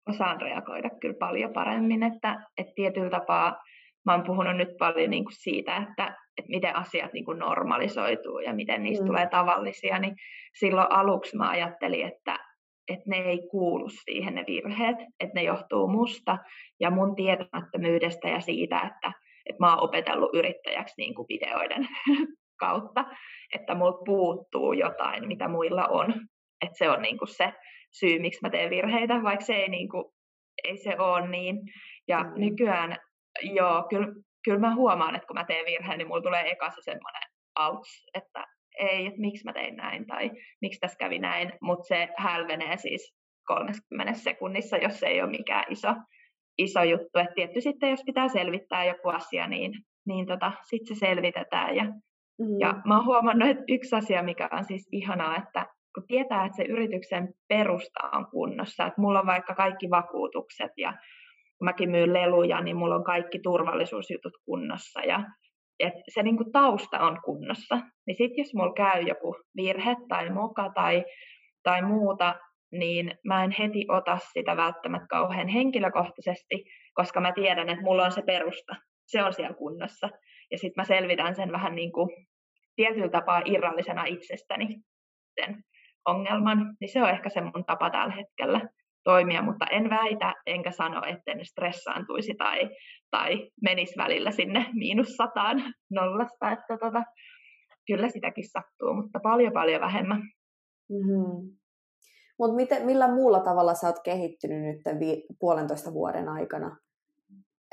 Osaan reagoida kyllä paljon paremmin, että, että tietyllä tapaa mä oon puhunut nyt paljon niin kuin siitä, että, että miten asiat niin kuin normalisoituu ja miten niistä mm. tulee tavallisia, niin silloin aluksi mä ajattelin, että, että ne ei kuulu siihen ne virheet, että ne johtuu musta ja mun tietämättömyydestä ja siitä, että, että mä oon opetellut yrittäjäksi niin kuin videoiden kautta, että mulla puuttuu jotain, mitä muilla on. Että se on niin kuin se syy, miksi mä teen virheitä, vaikka se ei, niin kuin, ei se ole niin. Ja mm. nykyään, joo, kyllä, kyllä mä huomaan, että kun mä teen virheen, niin mulla tulee eka se semmoinen outs, että ei, että miksi mä tein näin tai miksi tässä kävi näin, mutta se hälvenee siis 30 sekunnissa, jos se ei ole mikään iso, iso juttu. Et tietty sitten, jos pitää selvittää joku asia, niin, niin tota, sitten se selvitetään. Ja, mm. ja mä oon huomannut, että yksi asia, mikä on siis ihanaa, että kun tietää, että se yrityksen perusta on kunnossa, että mulla on vaikka kaikki vakuutukset ja kun mäkin myyn leluja, niin mulla on kaikki turvallisuusjutut kunnossa ja että se niin kuin tausta on kunnossa. Niin sitten jos mulla käy joku virhe tai moka tai, tai muuta, niin mä en heti ota sitä välttämättä kauhean henkilökohtaisesti, koska mä tiedän, että mulla on se perusta. Se on siellä kunnossa. Ja sitten mä selvitän sen vähän niin kuin tietyllä tapaa irrallisena itsestäni sen ongelman. Niin se on ehkä se mun tapa tällä hetkellä toimia, mutta en väitä enkä sano, etten stressaantuisi tai, tai menisi välillä sinne miinus sataan nollasta, että tota, kyllä sitäkin sattuu, mutta paljon paljon vähemmän. Mm-hmm. Mutta millä muulla tavalla sä oot kehittynyt nyt vi- puolentoista vuoden aikana?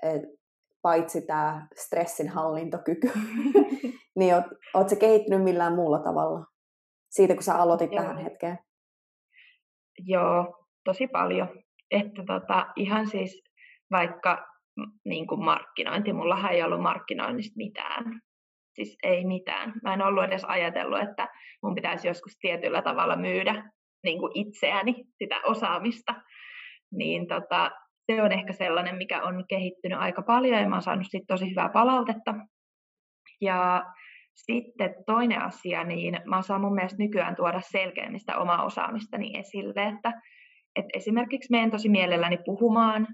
Et, paitsi tämä stressin hallintokyky, niin oot, oot se kehittynyt millään muulla tavalla? Siitä, kun sä aloitit Joo. tähän hetkeen. Joo, tosi paljon. Että tota, ihan siis vaikka niin kuin markkinointi, mulla ei ollut markkinoinnista mitään. Siis ei mitään. Mä en ollut edes ajatellut, että mun pitäisi joskus tietyllä tavalla myydä niin kuin itseäni, sitä osaamista. Niin tota, se on ehkä sellainen, mikä on kehittynyt aika paljon ja mä oon saanut siitä tosi hyvää palautetta. Ja sitten toinen asia, niin mä saan mun mielestä nykyään tuoda selkeämmin sitä omaa osaamistani esille, että et esimerkiksi menen tosi mielelläni puhumaan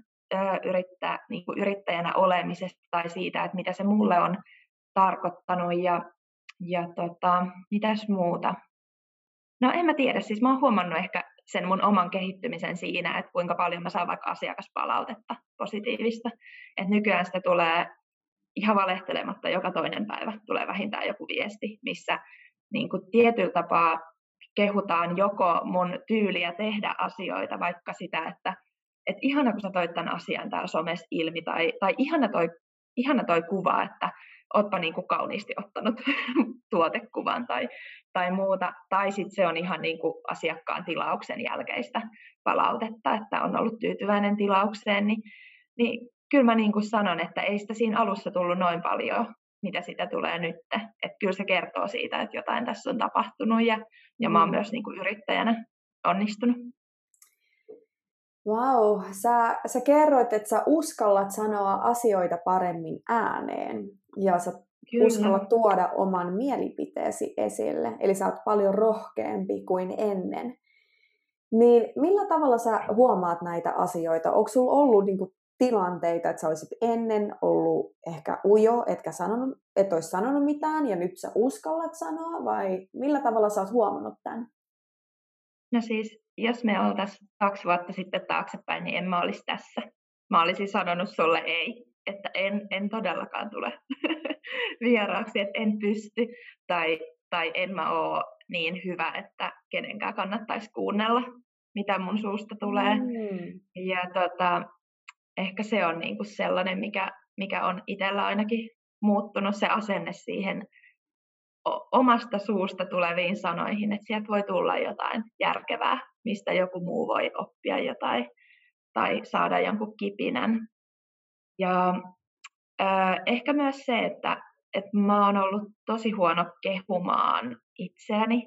yrittää, niin kuin yrittäjänä olemisesta tai siitä, että mitä se mulle on tarkoittanut ja, ja tota, mitäs muuta. No en mä tiedä, siis mä oon huomannut ehkä sen mun oman kehittymisen siinä, että kuinka paljon mä saan vaikka asiakaspalautetta positiivista. Että nykyään sitä tulee ihan valehtelematta joka toinen päivä tulee vähintään joku viesti, missä niin kuin tietyllä tapaa kehutaan joko mun tyyliä tehdä asioita, vaikka sitä, että et ihana kun sä toit tämän asian täällä somessa ilmi, tai, tai ihana, toi, ihana toi kuva, että ootpa niin kuin kauniisti ottanut tuotekuvan tai, tai muuta. Tai sitten se on ihan niin kuin asiakkaan tilauksen jälkeistä palautetta, että on ollut tyytyväinen tilaukseen, niin, niin kyllä mä niin kuin sanon, että ei sitä siinä alussa tullut noin paljon mitä sitä tulee nyt. Että kyllä se kertoo siitä, että jotain tässä on tapahtunut ja, ja mä oon mm. myös niin kuin yrittäjänä onnistunut. Wow, sä, sä kerroit, että sä uskallat sanoa asioita paremmin ääneen ja sä Kyllä. uskallat tuoda oman mielipiteesi esille. Eli sä oot paljon rohkeampi kuin ennen. Niin millä tavalla sä huomaat näitä asioita? Onko sulla ollut niin kuin, tilanteita, että sä olisit ennen ollut ehkä ujo, etkä sanonut, et olisi sanonut mitään ja nyt sä uskallat sanoa vai millä tavalla sä oot huomannut tämän? No siis, jos me oltaisiin kaksi vuotta sitten taaksepäin, niin en mä olisi tässä. Mä olisin sanonut sulle ei, että en, en todellakaan tule vieraaksi, että en pysty tai, tai en mä ole niin hyvä, että kenenkään kannattaisi kuunnella, mitä mun suusta tulee. Mm. Ja tota, ehkä se on niin kuin sellainen, mikä, mikä on itsellä ainakin muuttunut se asenne siihen omasta suusta tuleviin sanoihin, että sieltä voi tulla jotain järkevää, mistä joku muu voi oppia jotain tai saada jonkun kipinän. Ja äh, ehkä myös se, että että mä oon ollut tosi huono kehumaan itseäni.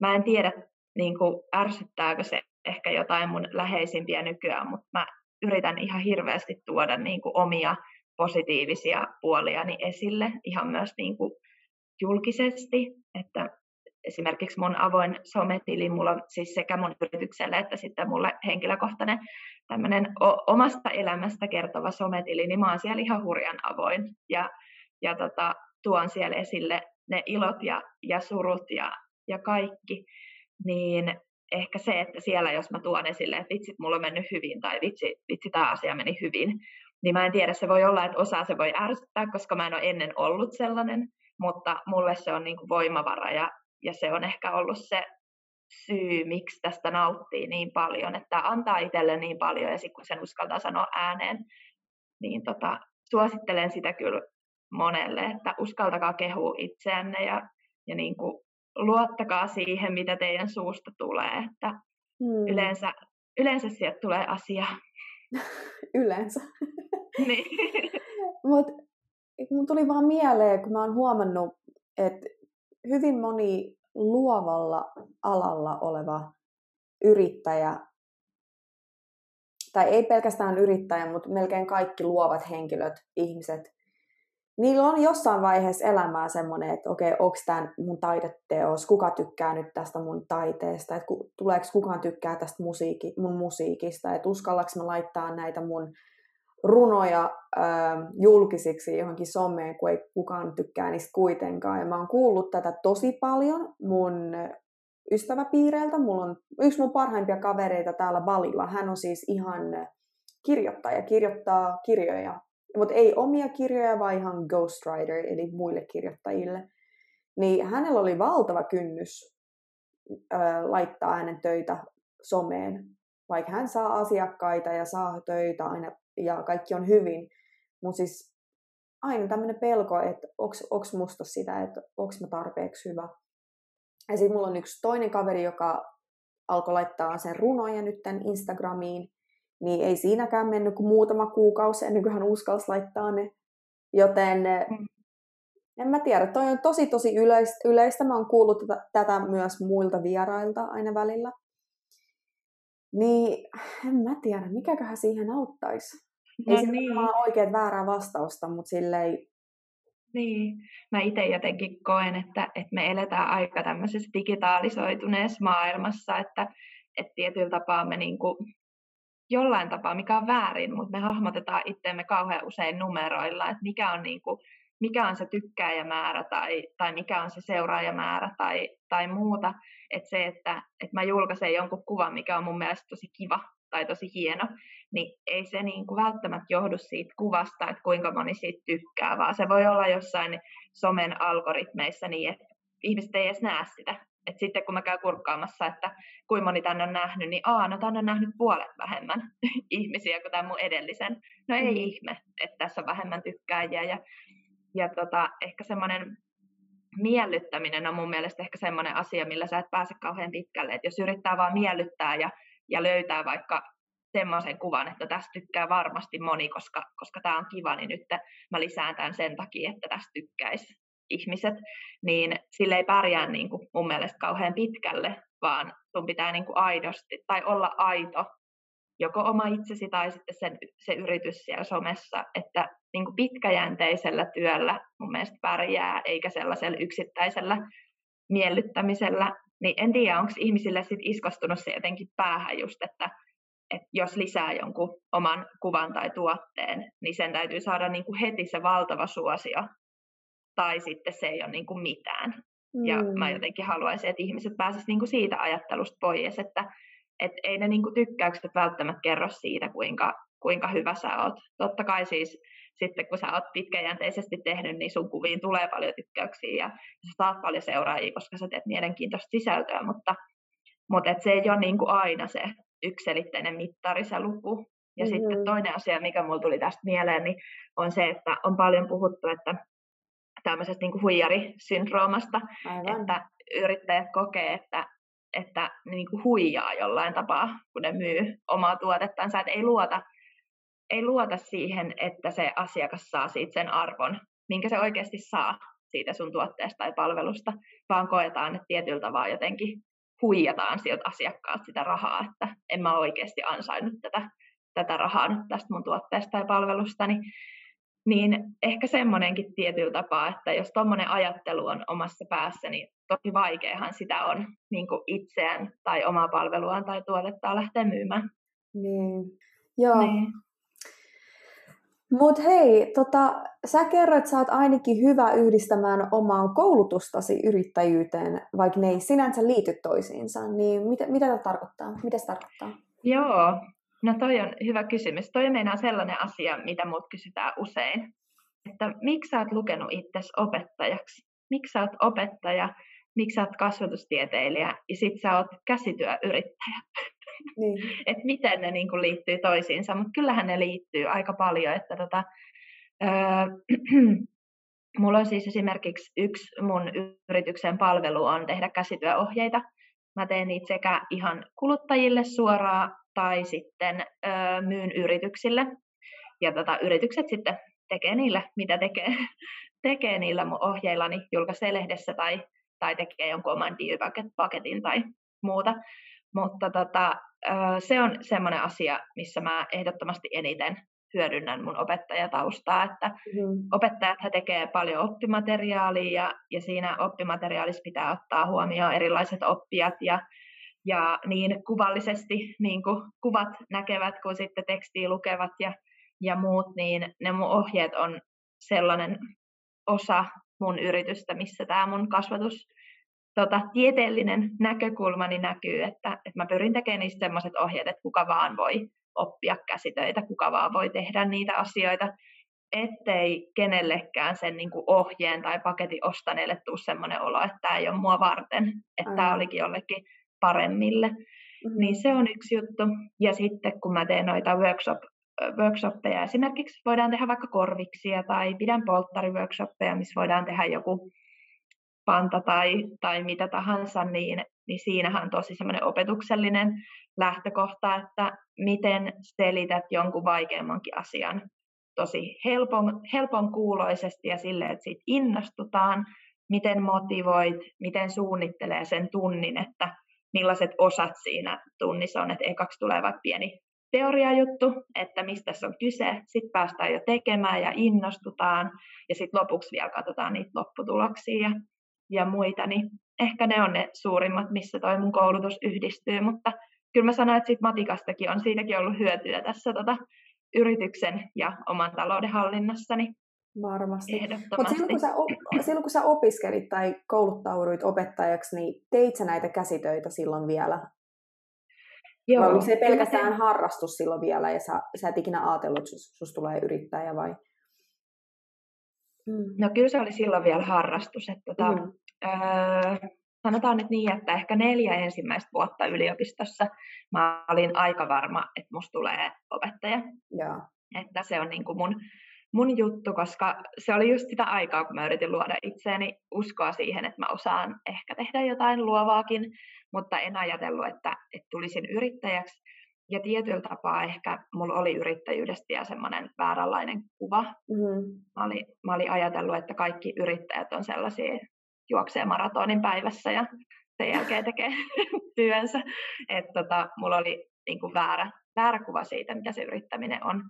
Mä en tiedä, niin kuin, ärsyttääkö se ehkä jotain mun läheisimpiä nykyään, mutta mä yritän ihan hirveästi tuoda niin kuin, omia positiivisia puoliani esille ihan myös niin kuin, julkisesti, että esimerkiksi mun avoin sometili, mulla on siis sekä mun yritykselle että sitten mulle henkilökohtainen tämmöinen omasta elämästä kertova sometili, niin mä oon siellä ihan hurjan avoin. Ja, ja tota, tuon siellä esille ne ilot ja, ja surut ja, ja kaikki, niin ehkä se, että siellä jos mä tuon esille, että vitsit, mulla on mennyt hyvin tai vitsi, vitsi tämä asia meni hyvin, niin mä en tiedä, se voi olla, että osa se voi ärsyttää, koska mä en ole ennen ollut sellainen, mutta mulle se on niin kuin voimavara ja, ja se on ehkä ollut se syy, miksi tästä nauttii niin paljon, että antaa itselle niin paljon ja sitten kun sen uskaltaa sanoa ääneen, niin tota, suosittelen sitä kyllä monelle, että uskaltakaa kehua itseänne ja, ja niin kuin luottakaa siihen, mitä teidän suusta tulee, että hmm. yleensä, yleensä sieltä tulee asia. yleensä. niin. Mut mun tuli vaan mieleen, kun mä oon huomannut, että hyvin moni luovalla alalla oleva yrittäjä, tai ei pelkästään yrittäjä, mutta melkein kaikki luovat henkilöt, ihmiset, niillä on jossain vaiheessa elämää semmoinen, että okei, onko tämä mun taideteos, kuka tykkää nyt tästä mun taiteesta, että tuleeko kukaan tykkää tästä musiikki, mun musiikista, että uskallaks mä laittaa näitä mun runoja äh, julkisiksi johonkin someen, kun ei kukaan tykkää niistä kuitenkaan. Ja mä oon kuullut tätä tosi paljon mun ystäväpiireiltä. Mulla on yksi mun parhaimpia kavereita täällä Balilla. Hän on siis ihan kirjoittaja, kirjoittaa kirjoja. Mutta ei omia kirjoja, vaan ihan ghostwriter, eli muille kirjoittajille. Niin hänellä oli valtava kynnys äh, laittaa hänen töitä someen, vaikka hän saa asiakkaita ja saa töitä aina ja kaikki on hyvin. Mutta siis aina tämmöinen pelko, että onko musta sitä, että onko mä tarpeeksi hyvä. Ja sitten mulla on yksi toinen kaveri, joka alkoi laittaa sen runoja nytten Instagramiin, niin ei siinäkään mennyt kuin muutama kuukausi ennen kuin hän uskalsi laittaa ne. Joten mm. en mä tiedä, toi on tosi tosi yleistä. yleistä. Mä oon kuullut tätä, tätä myös muilta vierailta aina välillä. Niin en mä tiedä, mikäköhän siihen auttaisi. No Ei niin. ole oikein väärää vastausta, mutta silleen... Niin, mä itse jotenkin koen, että, että me eletään aika tämmöisessä digitaalisoituneessa maailmassa, että, että tietyllä tapaa me niin kuin, jollain tapaa, mikä on väärin, mutta me hahmotetaan itseämme kauhean usein numeroilla, että mikä on, niin kuin, mikä on se tykkääjämäärä tai, tai mikä on se seuraajamäärä tai, tai muuta. Että se, että, että mä julkaisen jonkun kuvan, mikä on mun mielestä tosi kiva tai tosi hieno, niin ei se niin kuin välttämättä johdu siitä kuvasta, että kuinka moni siitä tykkää, vaan se voi olla jossain somen algoritmeissa niin, että ihmiset ei edes näe sitä. Et sitten kun mä käyn kurkkaamassa, että kuinka moni tänne on nähnyt, niin aa, no tänne on nähnyt puolet vähemmän ihmisiä kuin tämän mun edellisen. No ei mm. ihme, että tässä on vähemmän tykkääjiä. Ja, ja tota, ehkä semmoinen miellyttäminen on mun mielestä ehkä semmoinen asia, millä sä et pääse kauhean pitkälle. Et jos yrittää vaan miellyttää ja, ja löytää vaikka semmoisen kuvan, että tästä tykkää varmasti moni, koska, koska tämä on kiva, niin nyt mä lisään tämän sen takia, että tästä tykkäisi ihmiset, niin sille ei pärjää niin kuin mun mielestä kauhean pitkälle, vaan sun pitää niin kuin aidosti tai olla aito, joko oma itsesi tai sitten sen, se yritys siellä somessa, että niin kuin pitkäjänteisellä työllä mun mielestä pärjää, eikä sellaisella yksittäisellä miellyttämisellä, niin en tiedä, onko ihmisille sit iskostunut se jotenkin päähän just, että että jos lisää jonkun oman kuvan tai tuotteen, niin sen täytyy saada niin kuin heti se valtava suosio, tai sitten se ei ole niin kuin mitään. Mm. Ja mä jotenkin haluaisin, että ihmiset pääsisivät niin kuin siitä ajattelusta pois, että et ei ne niin kuin tykkäykset välttämättä kerro siitä, kuinka, kuinka hyvä sä oot. Totta kai siis sitten kun sä oot pitkäjänteisesti tehnyt, niin sun kuviin tulee paljon tykkäyksiä ja sä saat paljon seuraajia, koska sä teet mielenkiintoista sisältöä, mutta, mutta et se ei ole niin kuin aina se ykselitteinen mittari se luku. Ja mm-hmm. sitten toinen asia, mikä mulla tuli tästä mieleen, niin on se, että on paljon puhuttu, että tämmöisestä niin kuin huijarisyndroomasta, Aivan. että yrittäjät kokee, että, että ne niin kuin huijaa jollain tapaa, kun ne myy omaa tuotettansa, että ei luota, ei luota siihen, että se asiakas saa siitä sen arvon, minkä se oikeasti saa siitä sun tuotteesta tai palvelusta, vaan koetaan, että tietyllä tavalla jotenkin huijataan sieltä asiakkaalta sitä rahaa, että en mä oikeasti ansainnut tätä, tätä rahaa nyt tästä mun tuotteesta tai palvelusta, niin, niin ehkä semmoinenkin tietyllä tapaa, että jos tuommoinen ajattelu on omassa päässä, niin tosi vaikeahan sitä on niin itseään tai omaa palveluaan tai tuotetta lähteä myymään. Niin. Joo. Niin. Mutta hei, tota, sä kerroit, että sä oot ainakin hyvä yhdistämään omaa koulutustasi yrittäjyyteen, vaikka ne ei sinänsä liity toisiinsa. Niin mitä, mitä tämä tarkoittaa? Mitä se tarkoittaa? Joo, no toi on hyvä kysymys. Toi on sellainen asia, mitä muut kysytään usein. Että miksi sä oot lukenut itsesi opettajaksi? Miksi sä oot opettaja? Miksi sä oot kasvatustieteilijä? Ja sit sä oot käsityöyrittäjä. Niin. että miten ne niin kuin liittyy toisiinsa, mutta kyllähän ne liittyy aika paljon, että tota, öö, mulla on siis esimerkiksi yksi mun yrityksen palvelu on tehdä käsityöohjeita. Mä teen niitä sekä ihan kuluttajille suoraan tai sitten öö, myyn yrityksille. Ja tota, yritykset sitten tekee niillä, mitä tekee, tekee niillä mun ohjeillani, julkaisee lehdessä tai, tai tekee jonkun oman paketin tai muuta. Mutta tota, se on semmoinen asia, missä mä ehdottomasti eniten hyödynnän mun opettajataustaa, että mm. opettajat tekee paljon oppimateriaalia ja, ja siinä oppimateriaalissa pitää ottaa huomioon erilaiset oppijat ja, ja niin kuvallisesti niin kuin kuvat näkevät kuin sitten tekstiä lukevat ja, ja muut, niin ne mun ohjeet on sellainen osa mun yritystä, missä tämä mun kasvatus tota, tieteellinen näkökulmani näkyy, että, että mä pyrin tekemään niistä sellaiset ohjeet, että kuka vaan voi oppia käsitöitä, kuka vaan voi tehdä niitä asioita, ettei kenellekään sen niin kuin ohjeen tai paketin ostaneelle tule sellainen olo, että tämä ei ole mua varten, että tämä olikin jollekin paremmille. Mm-hmm. Niin se on yksi juttu. Ja sitten kun mä teen noita workshop, workshoppeja, esimerkiksi voidaan tehdä vaikka korviksia tai pidän polttariworkshoppeja, missä voidaan tehdä joku panta tai, tai mitä tahansa, niin, niin siinähän on tosi semmoinen opetuksellinen lähtökohta, että miten selität jonkun vaikeammankin asian tosi helpon, helpon kuuloisesti ja sille, että siitä innostutaan, miten motivoit, miten suunnittelee sen tunnin, että millaiset osat siinä tunnissa on, että ekaksi tulee vaikka pieni teoriajuttu, että mistä se on kyse, sitten päästään jo tekemään ja innostutaan, ja sitten lopuksi vielä katsotaan niitä lopputuloksia ja muita, niin ehkä ne on ne suurimmat, missä toi mun koulutus yhdistyy, mutta kyllä mä sanoin, että siitä matikastakin on siitäkin ollut hyötyä tässä tota, yrityksen ja oman talouden hallinnassa, niin Varmasti. Mutta silloin, kun sä, silloin kun sä opiskelit tai kouluttauduit opettajaksi, niin teit sä näitä käsitöitä silloin vielä? Joo. Vai oliko se pelkästään harrastus silloin vielä ja sä, sä et ikinä ajatellut, että sus, sus tulee yrittäjä vai? Mm. No kyllä se oli silloin vielä harrastus. Että tota, mm. öö, sanotaan nyt niin, että ehkä neljä ensimmäistä vuotta yliopistossa mä olin aika varma, että musta tulee opettaja. Ja. Että se on niin kuin mun, mun juttu, koska se oli just sitä aikaa, kun mä yritin luoda itseäni uskoa siihen, että mä osaan ehkä tehdä jotain luovaakin, mutta en ajatellut, että, että tulisin yrittäjäksi. Ja tietyllä tapaa ehkä mulla oli yrittäjyydestä ja semmoinen vääränlainen kuva. Mm. Mä, olin, mä olin ajatellut, että kaikki yrittäjät on sellaisia, juoksee maratonin päivässä ja sen jälkeen tekee työnsä. Että tota, mulla oli niin kuin väärä, väärä kuva siitä, mitä se yrittäminen on.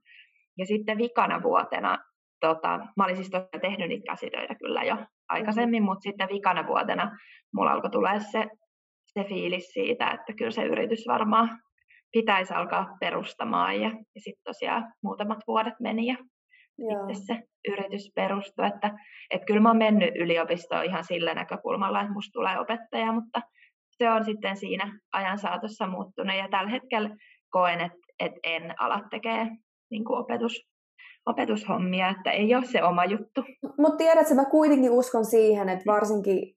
Ja sitten vikana vuotena, tota, mä olin siis tehnyt niitä käsitöitä kyllä jo aikaisemmin, mutta sitten vikana vuotena mulla alkoi tulla se, se fiilis siitä, että kyllä se yritys varmaan pitäisi alkaa perustamaan ja, ja sitten tosiaan muutamat vuodet meni ja Joo. sitten se yritys perustui, että, että kyllä mä oon mennyt yliopistoon ihan sillä näkökulmalla, että musta tulee opettaja, mutta se on sitten siinä ajan saatossa muuttunut ja tällä hetkellä koen, että, että en ala tekee niin kuin opetus, opetushommia, että ei ole se oma juttu. Mutta tiedätkö, mä kuitenkin uskon siihen, että varsinkin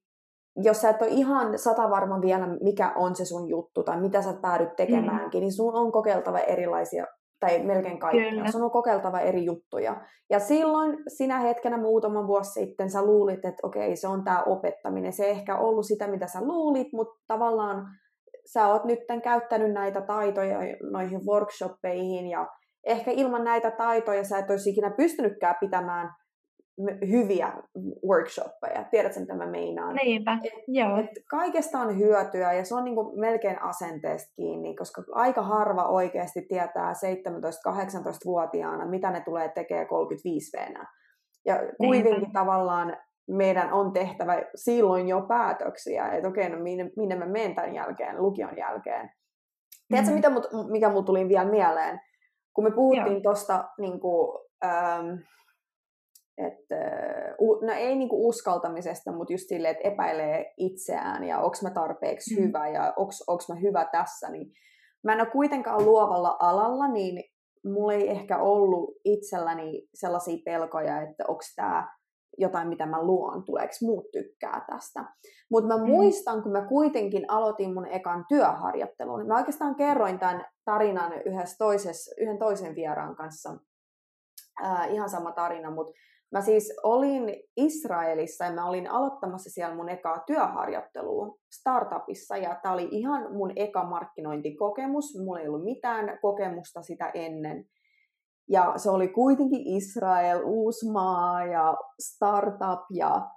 jos sä et ole ihan sata varma vielä, mikä on se sun juttu tai mitä sä päädyt tekemäänkin, mm. niin sun on kokeiltava erilaisia, tai melkein kaikkia, Kyllä. sun on kokeiltava eri juttuja. Ja silloin sinä hetkenä muutama vuosi sitten sä luulit, että okei, se on tämä opettaminen. Se ei ehkä ollut sitä, mitä sä luulit, mutta tavallaan sä oot nyt käyttänyt näitä taitoja noihin workshoppeihin ja ehkä ilman näitä taitoja sä et olisi ikinä pystynytkään pitämään hyviä workshoppeja. Tiedätkö, mitä mä meinaan? Niinpä, et, joo. Et kaikesta on hyötyä ja se on niinku melkein asenteesta kiinni, koska aika harva oikeasti tietää 17-18-vuotiaana, mitä ne tulee tekemään 35 v Ja kuitenkin Niinpä. tavallaan meidän on tehtävä silloin jo päätöksiä, että okei, no minne, minne mä menen tämän jälkeen, lukion jälkeen. Tiedätkö, mm. mitä mut, mikä mulla tuli vielä mieleen? Kun me puhuttiin tuosta niin ähm, että, no ei niinku uskaltamisesta, mutta just silleen, että epäilee itseään ja onko mä tarpeeksi mm. hyvä ja onko mä hyvä tässä, niin mä en ole kuitenkaan luovalla alalla, niin mulla ei ehkä ollut itselläni sellaisia pelkoja, että onko tämä jotain, mitä mä luon, tuleeko muut tykkää tästä. Mutta mä mm. muistan, kun mä kuitenkin aloitin mun ekan työharjoittelun. Mä oikeastaan kerroin tämän tarinan yhdessä toisessa, yhden toisen vieraan kanssa. Ää, ihan sama tarina, mutta Mä siis olin Israelissa ja mä olin aloittamassa siellä mun ekaa työharjoittelua startupissa ja tämä oli ihan mun eka markkinointikokemus. Mulla ei ollut mitään kokemusta sitä ennen. Ja se oli kuitenkin Israel, uusi maa ja startup ja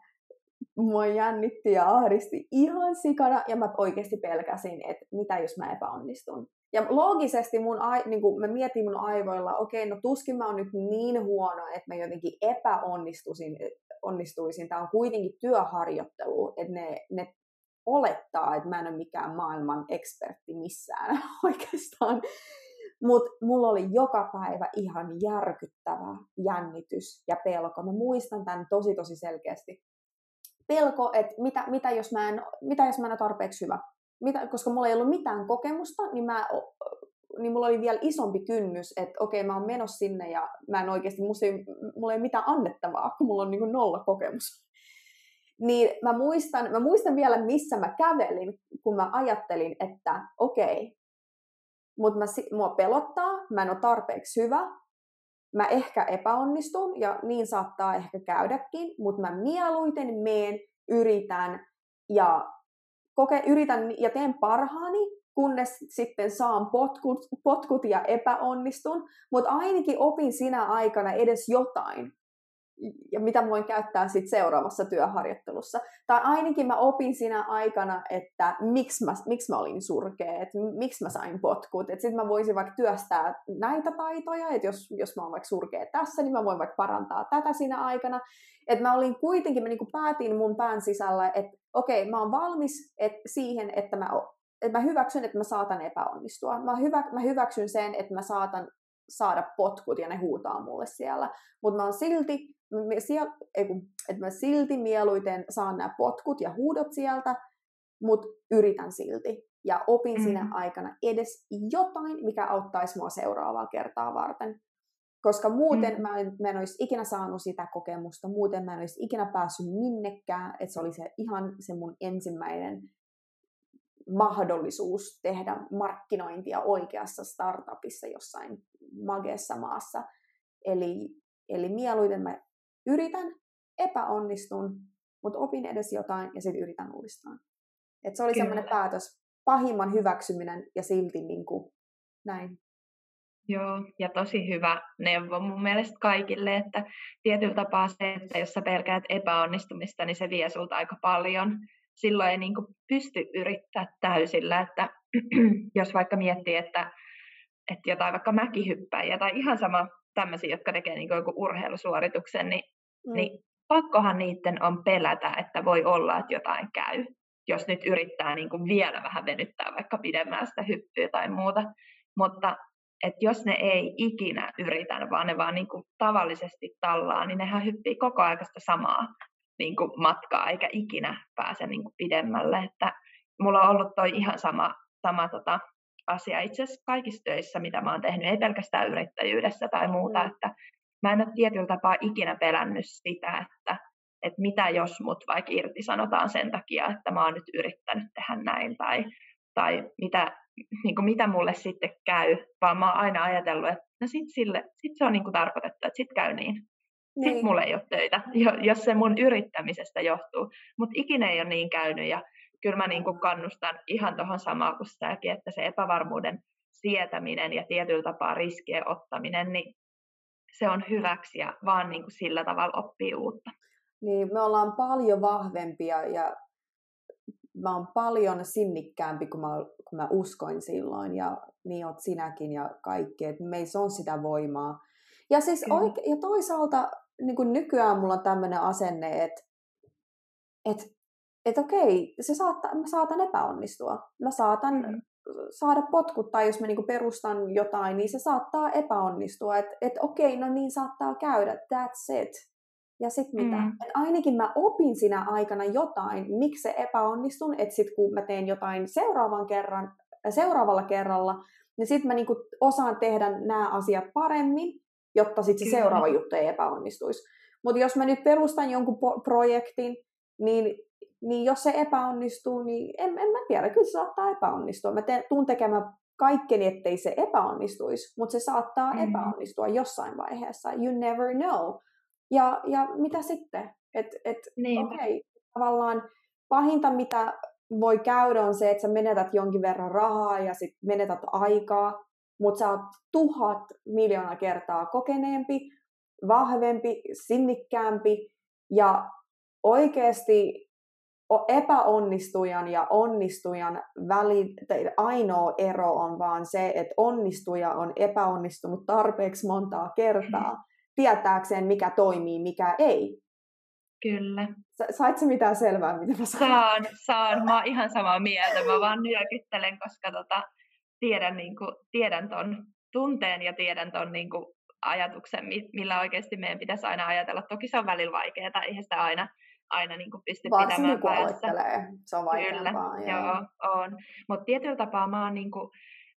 mua jännitti ja ahdisti ihan sikana ja mä oikeasti pelkäsin, että mitä jos mä epäonnistun. Ja loogisesti mun, niin kun mä mietin mun aivoilla, okei, okay, no tuskin mä oon nyt niin huono, että mä jotenkin epäonnistuisin, onnistuisin. Tämä on kuitenkin työharjoittelu, että ne, ne olettaa, että mä en ole mikään maailman ekspertti missään oikeastaan. Mutta mulla oli joka päivä ihan järkyttävä jännitys ja pelko. Mä muistan tämän tosi tosi selkeästi. Pelko, että mitä, mitä, jos mä en, mitä jos mä en ole tarpeeksi hyvä mitä, koska mulla ei ollut mitään kokemusta, niin, mä, niin mulla oli vielä isompi kynnys, että okei, mä oon menossa sinne ja mä en oikeasti, ei, mulla ei ole mitään annettavaa, kun mulla on niin nolla kokemus. Niin mä muistan, mä muistan vielä, missä mä kävelin, kun mä ajattelin, että okei, mutta mua pelottaa, mä en ole tarpeeksi hyvä, mä ehkä epäonnistun ja niin saattaa ehkä käydäkin, mutta mä mieluiten meen, yritän ja koke, yritän ja teen parhaani, kunnes sitten saan potkut, potkut ja epäonnistun, mutta ainakin opin sinä aikana edes jotain, ja mitä voin käyttää sitten seuraavassa työharjoittelussa. Tai ainakin mä opin siinä aikana, että miksi mä, miksi mä olin surkea, että miksi mä sain potkut. Sitten mä voisin vaikka työstää näitä taitoja, että jos, jos mä oon vaikka surkea tässä, niin mä voin vaikka parantaa tätä siinä aikana. Että mä olin kuitenkin, mä niinku päätin mun pään sisällä, että okei, mä oon valmis et, siihen, että mä, että mä hyväksyn, että mä saatan epäonnistua. Mä, hyvä, mä hyväksyn sen, että mä saatan saada potkut ja ne huutaa mulle siellä. Mutta mä oon silti, että mä silti mieluiten saan nämä potkut ja huudot sieltä, mutta yritän silti. Ja opin mm. siinä aikana edes jotain, mikä auttaisi mua seuraavaa kertaa varten. Koska muuten mm. mä, en, mä en olisi ikinä saanut sitä kokemusta, muuten mä en olisi ikinä päässyt minnekään, että se oli se ihan se mun ensimmäinen mahdollisuus tehdä markkinointia oikeassa startupissa jossain mageessa maassa. Eli, eli mieluiten mä yritän, epäonnistun, mutta opin edes jotain ja sitten yritän uudestaan. Et se oli semmoinen päätös, pahimman hyväksyminen ja silti niin kuin, näin. Joo, ja tosi hyvä neuvo mun mielestä kaikille, että tietyllä tapaa se, että jos sä pelkäät epäonnistumista, niin se vie sulta aika paljon. Silloin ei niin kuin pysty yrittää täysillä, että jos vaikka miettii, että, että jotain vaikka mäkihyppäjiä tai ihan sama tämmöisiä, jotka tekee niin joku urheilusuorituksen, niin, mm. niin pakkohan niiden on pelätä, että voi olla, että jotain käy, jos nyt yrittää niin kuin vielä vähän venyttää vaikka pidemmää sitä hyppyä tai muuta. Mutta että jos ne ei ikinä yritä, vaan ne vaan niin kuin tavallisesti tallaa, niin nehän hyppii koko ajan sitä samaa niin kuin matkaa, eikä ikinä pääse niin kuin pidemmälle. Että mulla on ollut toi ihan sama, sama tota, asia itse asiassa kaikissa töissä, mitä mä oon tehnyt, ei pelkästään yrittäjyydessä tai muuta, mm. että mä en ole tietyllä tapaa ikinä pelännyt sitä, että, että mitä jos mut vaikka irtisanotaan sen takia, että mä oon nyt yrittänyt tehdä näin, tai, tai mitä, niin kuin mitä mulle sitten käy, vaan mä oon aina ajatellut, että no sit, sille, sit se on niin kuin tarkoitettu, että sit käy niin. Sitten niin. mulla ei ole töitä, jos se mun yrittämisestä johtuu. Mutta ikinä ei ole niin käynyt ja kyllä mä niin kuin kannustan ihan tuohon samaan kuin sitäkin, että se epävarmuuden sietäminen ja tietyllä tapaa riskien ottaminen, niin se on hyväksi ja vaan niin kuin sillä tavalla oppii uutta. Niin, me ollaan paljon vahvempia ja mä oon paljon sinnikkäämpi kuin mä, kuin mä uskoin silloin ja niin oot sinäkin ja kaikki, että meissä on sitä voimaa. Ja siis oike- ja toisaalta niin kuin nykyään mulla on tämmöinen asenne, että että että okei, se saattaa, mä saatan epäonnistua. Mä saatan mm. saada potkut, tai jos mä niinku perustan jotain, niin se saattaa epäonnistua. Että et okei, no niin saattaa käydä, that's it. Ja sitten mitä? Mm. Et ainakin mä opin sinä aikana jotain, miksi se epäonnistun, että sitten kun mä teen jotain seuraavan kerran, seuraavalla kerralla, niin sitten mä niinku osaan tehdä nämä asiat paremmin, jotta sitten se seuraava juttu ei epäonnistuisi. Mutta jos mä nyt perustan jonkun po- projektin, niin, niin jos se epäonnistuu, niin en, en mä tiedä, kyllä se saattaa epäonnistua. Mä te, tuun tekemään kaikkeni, ettei se epäonnistuisi, mutta se saattaa mm. epäonnistua jossain vaiheessa. You never know. Ja, ja mitä sitten? Et, et, okay, tavallaan pahinta, mitä voi käydä, on se, että sä menetät jonkin verran rahaa ja sit menetät aikaa, mutta sä oot tuhat miljoonaa kertaa kokeneempi, vahvempi, sinnikkäämpi ja oikeasti epäonnistujan ja onnistujan väli, ainoa ero on vaan se, että onnistuja on epäonnistunut tarpeeksi montaa kertaa tietääkseen, mikä toimii, mikä ei. Kyllä. Saitko mitään selvää, mitä mä sanon? Saan, saan. Mä oon ihan samaa mieltä. Mä vaan nyökyttelen, koska tota, tiedän, niin kuin, tiedän ton tunteen ja tiedän ton niin kuin, ajatuksen, millä oikeasti meidän pitäisi aina ajatella. Toki se on välillä vaikeaa, eihän sitä aina, aina niin kuin pysty Varsinkin pitämään päässä. se on Kyllä, joo, joo on. Mutta tietyllä tapaa mä oon niin kuin,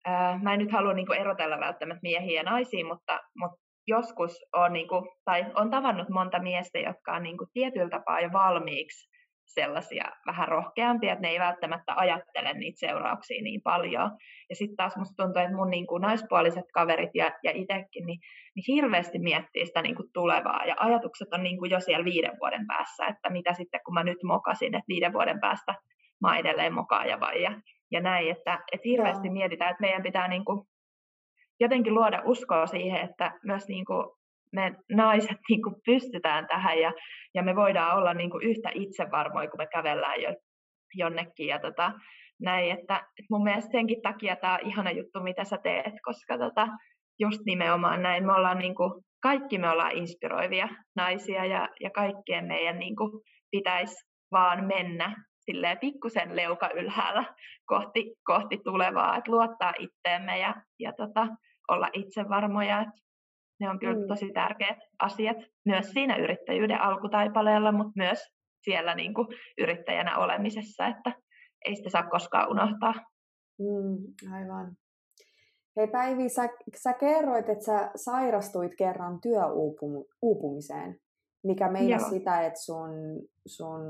äh, mä en nyt halua niin kuin erotella välttämättä miehiä ja naisia, mutta, mutta joskus on, niin kuin, tai on tavannut monta miestä, jotka on niin kuin, tietyllä tapaa jo valmiiksi sellaisia vähän rohkeampia, että ne ei välttämättä ajattele niitä seurauksia niin paljon. Ja sitten taas musta tuntuu, että mun niin kuin naispuoliset kaverit ja, ja itsekin, niin, niin hirveästi miettii sitä niin kuin tulevaa. Ja ajatukset on niin kuin jo siellä viiden vuoden päässä, että mitä sitten kun mä nyt mokasin, että viiden vuoden päästä mä edelleen mokaaja vai ja, ja näin, että, että hirveästi Joo. mietitään, että meidän pitää niin kuin jotenkin luoda uskoa siihen, että myös niin kuin me naiset niin kuin pystytään tähän ja, ja me voidaan olla niin kuin yhtä itsevarmoja, kun me kävellään jo, jonnekin. Ja tota, näin, että, että mun mielestä senkin takia tämä on ihana juttu, mitä sä teet, koska tota, just nimenomaan näin, me ollaan niin kuin, kaikki me ollaan inspiroivia naisia ja, ja kaikkien meidän niin kuin, pitäisi vaan mennä silleen pikkusen leuka ylhäällä kohti, kohti tulevaa, että luottaa itteemme ja, ja tota, olla itsevarmoja. Että ne on kyllä mm. tosi tärkeät asiat myös siinä yrittäjyyden alkutaipaleella, mutta myös siellä niin kuin yrittäjänä olemisessa, että ei sitä saa koskaan unohtaa. Mm, aivan. Hei Päivi, sä, sä kerroit, että sä sairastuit kerran työuupumiseen, mikä meinasi sitä, että sun, sun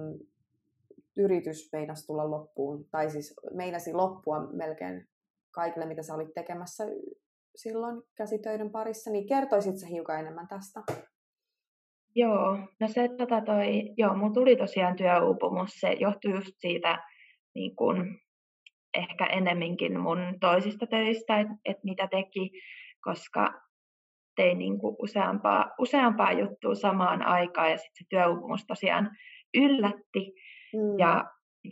yritys meinasi tulla loppuun, tai siis meinasi loppua melkein kaikille, mitä sä olit tekemässä silloin käsitöiden parissa, niin kertoisit sä hiukan enemmän tästä? Joo, no se tota toi, joo, mun tuli tosiaan työuupumus, se johtui just siitä niin kun, ehkä enemminkin mun toisista töistä, että et mitä teki, koska tein niin kuin useampaa, useampaa juttua samaan aikaan ja sitten se työuupumus tosiaan yllätti. Mm. Ja,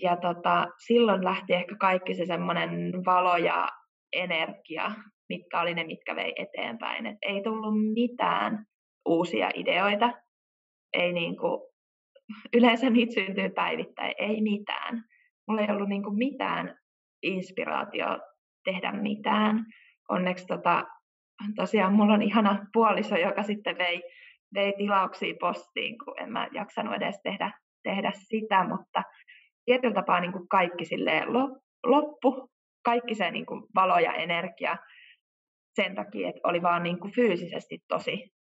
ja tota, silloin lähti ehkä kaikki se semmoinen valo ja energia mitkä oli ne, mitkä vei eteenpäin. Et ei tullut mitään uusia ideoita. Ei niin kuin, yleensä niitä syntyy päivittäin, ei mitään. Mulla ei ollut niin kuin mitään inspiraatio tehdä mitään. Onneksi tota, tosiaan mulla on ihana puoliso, joka sitten vei, vei tilauksia postiin, kun en mä jaksanut edes tehdä, tehdä sitä, mutta tietyllä tapaa niin kuin kaikki loppu, kaikki se niin kuin valo ja energia sen takia, että oli vaan niin kuin fyysisesti tosi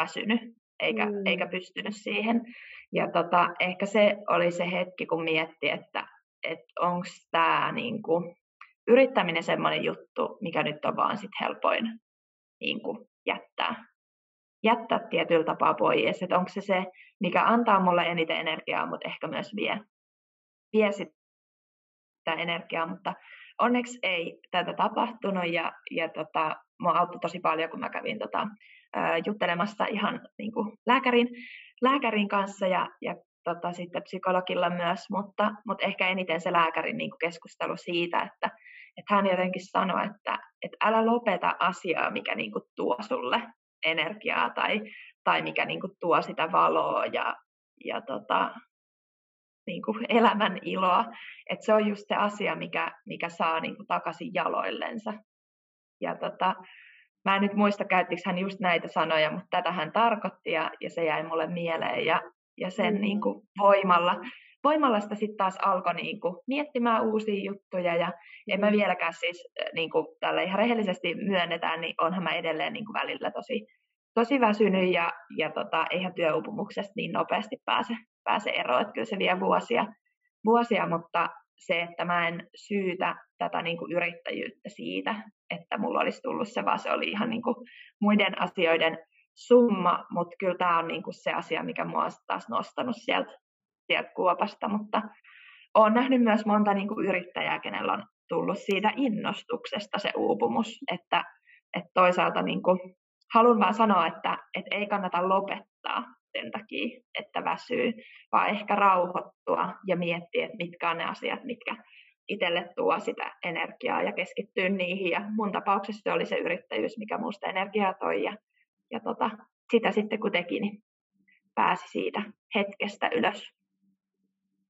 väsynyt, eikä, mm. eikä pystynyt siihen. Ja tota, ehkä se oli se hetki, kun mietti, että, että onko tämä niin kuin, yrittäminen semmoinen juttu, mikä nyt on vaan sit helpoin niin kuin, jättää. Jättää tietyllä tapaa pois, että onko se se, mikä antaa mulle eniten energiaa, mutta ehkä myös vie, vie sitä energiaa, mutta onneksi ei tätä tapahtunut ja, ja tota, mua auttoi tosi paljon, kun mä kävin tota juttelemassa ihan niin kuin lääkärin, lääkärin kanssa ja, ja tota, sitten psykologilla myös, mutta, mutta ehkä eniten se lääkärin niin kuin keskustelu siitä, että, että hän jotenkin sanoi, että, että älä lopeta asiaa, mikä niin kuin tuo sulle energiaa tai, tai mikä niin kuin tuo sitä valoa ja, ja tota, niin kuin elämän iloa. Että se on just se asia, mikä, mikä saa niin kuin takaisin jaloillensa. Ja tota, mä en nyt muista, käyttikö hän just näitä sanoja, mutta tätä hän tarkoitti ja, ja se jäi mulle mieleen. Ja, ja sen mm. niin kuin voimalla, voimalla sitä sitten taas alkoi niin kuin miettimään uusia juttuja. Ja en mä mm. vieläkään siis, niin kuin tällä ihan rehellisesti myönnetään, niin onhan mä edelleen niin kuin välillä tosi, tosi väsynyt ja, ja tota, eihän työuupumuksesta niin nopeasti pääse, pääse eroon. Että kyllä se vie vuosia, vuosia, mutta se, että mä en syytä tätä niin kuin yrittäjyyttä siitä, että mulla olisi tullut se, vaan se oli ihan niin kuin muiden asioiden summa, mutta kyllä tämä on niin kuin se asia, mikä mua on taas nostanut sieltä, sieltä kuopasta, mutta olen nähnyt myös monta niin kuin yrittäjää, kenellä on tullut siitä innostuksesta se uupumus, että, että toisaalta niin kuin, haluan vaan sanoa, että, että ei kannata lopettaa sen takia, että väsyy, vaan ehkä rauhoittua ja miettiä, että mitkä on ne asiat, mitkä itselle tuo sitä energiaa ja keskittyä niihin. Ja mun tapauksessa se oli se yrittäjyys, mikä musta energiaa toi. Ja, ja tota, sitä sitten kun teki, niin pääsi siitä hetkestä ylös.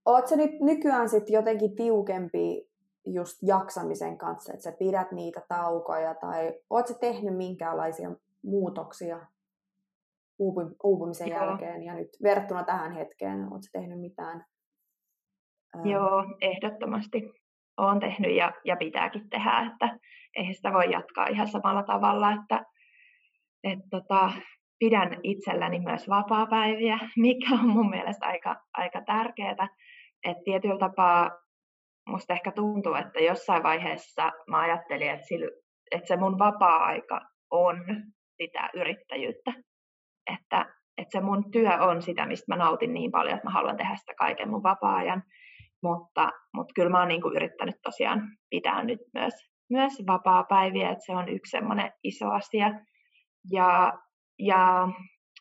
Oletko nyt nykyään sitten jotenkin tiukempi just jaksamisen kanssa, että sä pidät niitä taukoja, tai oletko tehnyt minkäänlaisia muutoksia uupumisen Joo. jälkeen, ja nyt verrattuna tähän hetkeen, oletko tehnyt mitään? Joo, ehdottomasti olen tehnyt ja, ja pitääkin tehdä, että eihän sitä voi jatkaa ihan samalla tavalla, että et tota, pidän itselläni myös vapaa-päiviä, mikä on mun mielestä aika, aika tärkeää. Että tietyllä tapaa musta ehkä tuntuu, että jossain vaiheessa mä ajattelin, että, sillä, että se mun vapaa-aika on sitä yrittäjyyttä. Että, että se mun työ on sitä, mistä mä nautin niin paljon, että mä haluan tehdä sitä kaiken mun vapaa-ajan. Mutta, mutta kyllä mä oon niin kuin yrittänyt tosiaan pitää nyt myös, myös vapaa-päiviä, että se on yksi semmoinen iso asia. Ja, ja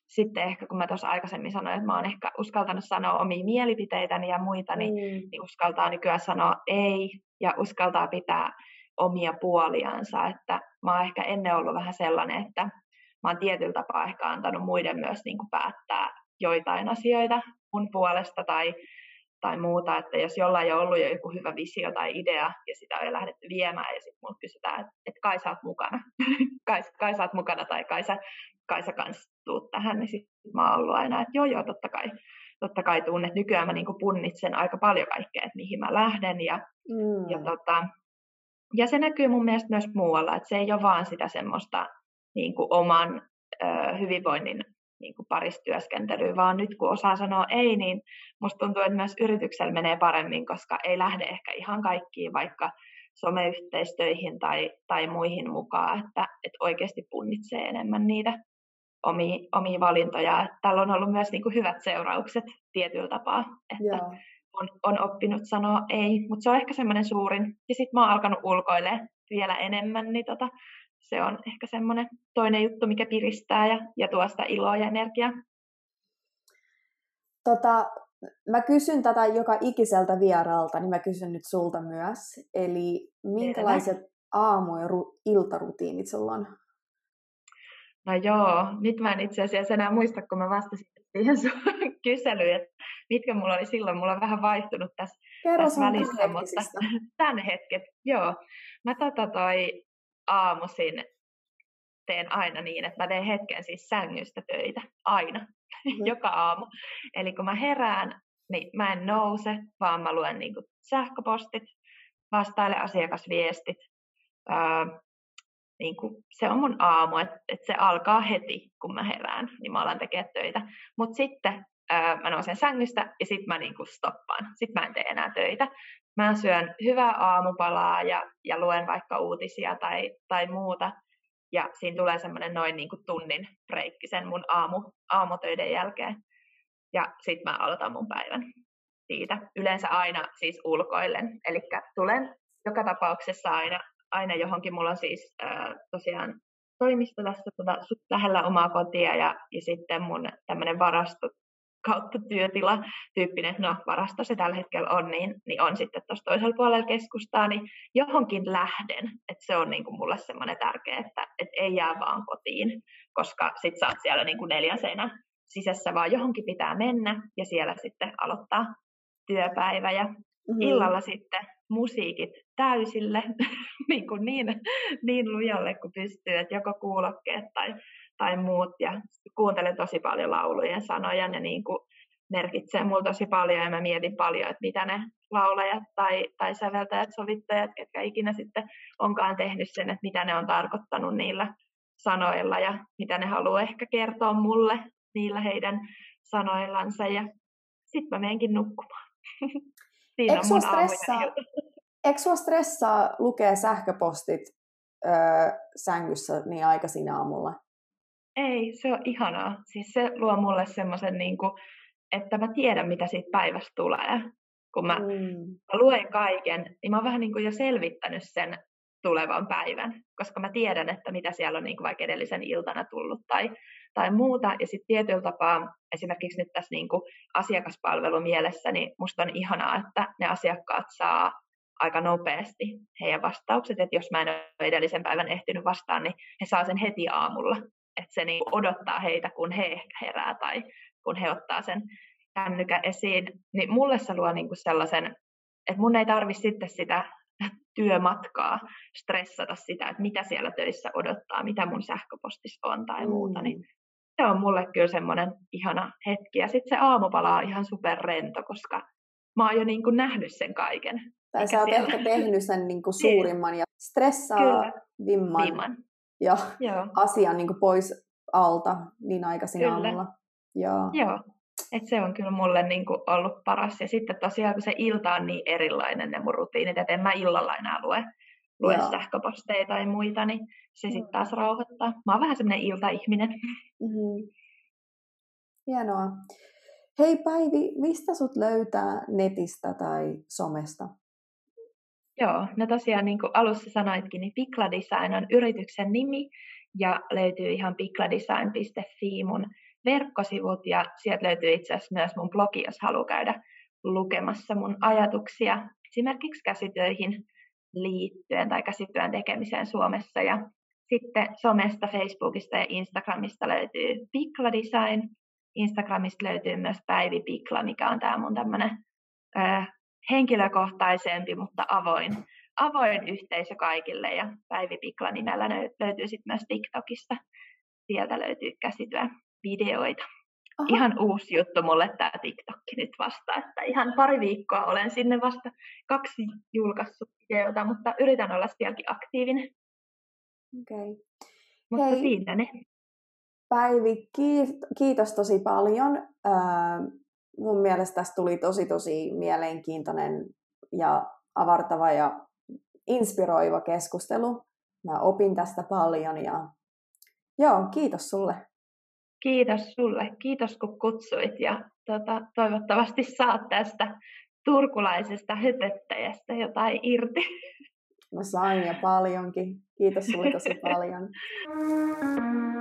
sitten ehkä kun mä tuossa aikaisemmin sanoin, että mä oon ehkä uskaltanut sanoa omia mielipiteitäni ja muita, niin, mm. niin uskaltaa nykyään sanoa ei ja uskaltaa pitää omia puoliansa. Että mä oon ehkä ennen ollut vähän sellainen, että mä oon tietyllä tapaa ehkä antanut muiden myös niin kuin päättää joitain asioita mun puolesta tai tai muuta, että jos jollain on ollut jo joku hyvä visio tai idea ja sitä on jo lähdetty viemään ja sitten mulla kysytään, että, että kai sä oot mukana, kai, kai sä oot mukana tai kai sä, kai sä kans tuut tähän, niin sitten mä oon ollut aina, että joo joo, totta kai, totta kai tuun, että nykyään mä niinku punnitsen aika paljon kaikkea, että mihin mä lähden ja, mm. ja, tota, ja se näkyy mun mielestä myös muualla, että se ei ole vaan sitä semmoista niin kuin oman ö, hyvinvoinnin niin kuin paristyöskentelyä, vaan nyt kun osaa sanoa ei, niin musta tuntuu, että myös yrityksellä menee paremmin, koska ei lähde ehkä ihan kaikkiin vaikka someyhteistöihin tai, tai muihin mukaan, että, että oikeasti punnitsee enemmän niitä omia, omia valintoja. Että tällä on ollut myös niin kuin hyvät seuraukset tietyllä tapaa, että on, on oppinut sanoa ei, mutta se on ehkä semmoinen suurin. Ja sitten mä oon alkanut ulkoilemaan vielä enemmän, niin tota, se on ehkä semmoinen toinen juttu, mikä piristää ja, ja tuo sitä iloa ja energiaa. Tota, mä kysyn tätä joka ikiseltä vieraalta, niin mä kysyn nyt sulta myös. Eli minkälaiset aamu- ja ru- iltarutiinit sulla on? No joo, nyt mä en itse asiassa enää muista, kun mä vastasin siihen sun kyselyyn, että mitkä mulla oli silloin. Mulla on vähän vaihtunut tässä, Kerro tässä välissä, mutta tämän hetket, joo. Mä tota toi aamuisin teen aina niin, että mä teen hetken siis sängystä töitä, aina, mm-hmm. joka aamu. Eli kun mä herään, niin mä en nouse, vaan mä luen niin kuin sähköpostit, vastailen asiakasviestit. Öö, niin kuin se on mun aamu, että, että se alkaa heti, kun mä herään, niin mä alan tekemään töitä. Mutta sitten öö, mä nousen sängystä ja sitten mä niin kuin stoppaan. Sitten mä en tee enää töitä mä syön hyvää aamupalaa ja, ja luen vaikka uutisia tai, tai muuta. Ja siinä tulee semmoinen noin niin kuin tunnin breikki sen mun aamu, aamutöiden jälkeen. Ja sitten mä aloitan mun päivän siitä. Yleensä aina siis ulkoillen. Eli tulen joka tapauksessa aina, aina johonkin. Mulla on siis äh, tosiaan toimisto tässä tota, lähellä omaa kotia ja, ja sitten mun tämmöinen varasto kautta työtila tyyppinen, no varasto se tällä hetkellä on, niin, niin on sitten tuossa toisella puolella keskustaa, niin johonkin lähden. Että se on niin kuin mulle semmoinen tärkeä, että et ei jää vaan kotiin, koska sit sä oot siellä niin kuin neljän seinän sisässä, vaan johonkin pitää mennä ja siellä sitten aloittaa työpäivä ja mm-hmm. illalla sitten musiikit täysille niin, kuin niin, niin lujalle kuin pystyy, että joko kuulokkeet tai, tai muut. Ja kuuntelen tosi paljon laulujen sanoja, ne niin kuin merkitsee mulle tosi paljon ja mä mietin paljon, että mitä ne laulajat tai, tai säveltäjät, sovittajat, ketkä ikinä sitten onkaan tehnyt sen, että mitä ne on tarkoittanut niillä sanoilla ja mitä ne haluaa ehkä kertoa mulle niillä heidän sanoillansa ja sitten mä menenkin nukkumaan. Siinä eikö, on stressaa, eikö sua stressaa lukea sähköpostit öö, sängyssä niin aikaisin aamulla? Ei, se on ihanaa. Siis se luo mulle semmoisen, niin että mä tiedän, mitä siitä päivästä tulee. Kun mä, mm. mä luen kaiken, niin mä oon vähän niin kuin jo selvittänyt sen tulevan päivän, koska mä tiedän, että mitä siellä on niin kuin vaikka edellisen iltana tullut tai, tai muuta. Ja sitten tietyllä tapaa, esimerkiksi nyt tässä niin kuin asiakaspalvelumielessä, niin musta on ihanaa, että ne asiakkaat saa aika nopeasti heidän vastaukset, että jos mä en ole edellisen päivän ehtinyt vastaan, niin he saa sen heti aamulla. Että se niin odottaa heitä, kun he ehkä herää tai kun he ottaa sen kännykän esiin. Niin mulle se luo niin kuin sellaisen, että mun ei tarvi sitten sitä työmatkaa stressata sitä, että mitä siellä töissä odottaa, mitä mun sähköpostissa on tai muuta, niin mm. se on mulle kyllä semmoinen ihana hetki. Ja sitten se aamupala on ihan superrento, koska mä oon jo niin kuin nähnyt sen kaiken. Tai sä oot siellä... ehkä tehnyt sen niin kuin niin. suurimman ja stressaa vimman, vimman. Ja Joo. asian niin kuin pois alta niin aikaisin kyllä. aamulla. Joo. Joo. Et se on kyllä mulle niin kuin ollut paras. Ja sitten tosiaan, kun se ilta on niin erilainen ne mun rutiinit, että en mä illalla enää lue, lue sähköposteja tai muita, niin se sitten mm. taas rauhoittaa. Mä oon vähän semmoinen iltaihminen. Mm-hmm. Hienoa. Hei Päivi, mistä sut löytää netistä tai somesta? Joo, no tosiaan niin kuin alussa sanoitkin, niin Pikla Design on yrityksen nimi ja löytyy ihan pikladesign.fi mun verkkosivut ja sieltä löytyy itse asiassa myös mun blogi, jos haluaa käydä lukemassa mun ajatuksia esimerkiksi käsitöihin liittyen tai käsityön tekemiseen Suomessa. Ja sitten somesta, Facebookista ja Instagramista löytyy Pikla Design. Instagramista löytyy myös Päivi Pikla, mikä on tämä mun tämmöinen henkilökohtaisempi, mutta avoin, avoin yhteisö kaikille. Ja Päivi Pikla nimellä löytyy sitten myös TikTokista. Sieltä löytyy käsityö videoita. Aha. Ihan uusi juttu mulle tämä TikTok nyt vasta, että ihan pari viikkoa olen sinne vasta kaksi julkaissut videota, mutta yritän olla sielläkin aktiivinen. Okei. Okay. Mutta Hei. siinä ne. Päivi, kiitos tosi paljon. Mun mielestä tästä tuli tosi tosi mielenkiintoinen ja avartava ja inspiroiva keskustelu. Mä opin tästä paljon ja joo, kiitos sulle. Kiitos sulle. Kiitos kun kutsuit ja tota, toivottavasti saat tästä turkulaisesta höpöttäjästä jotain irti. Mä sain ja paljonkin. Kiitos sulle tosi paljon.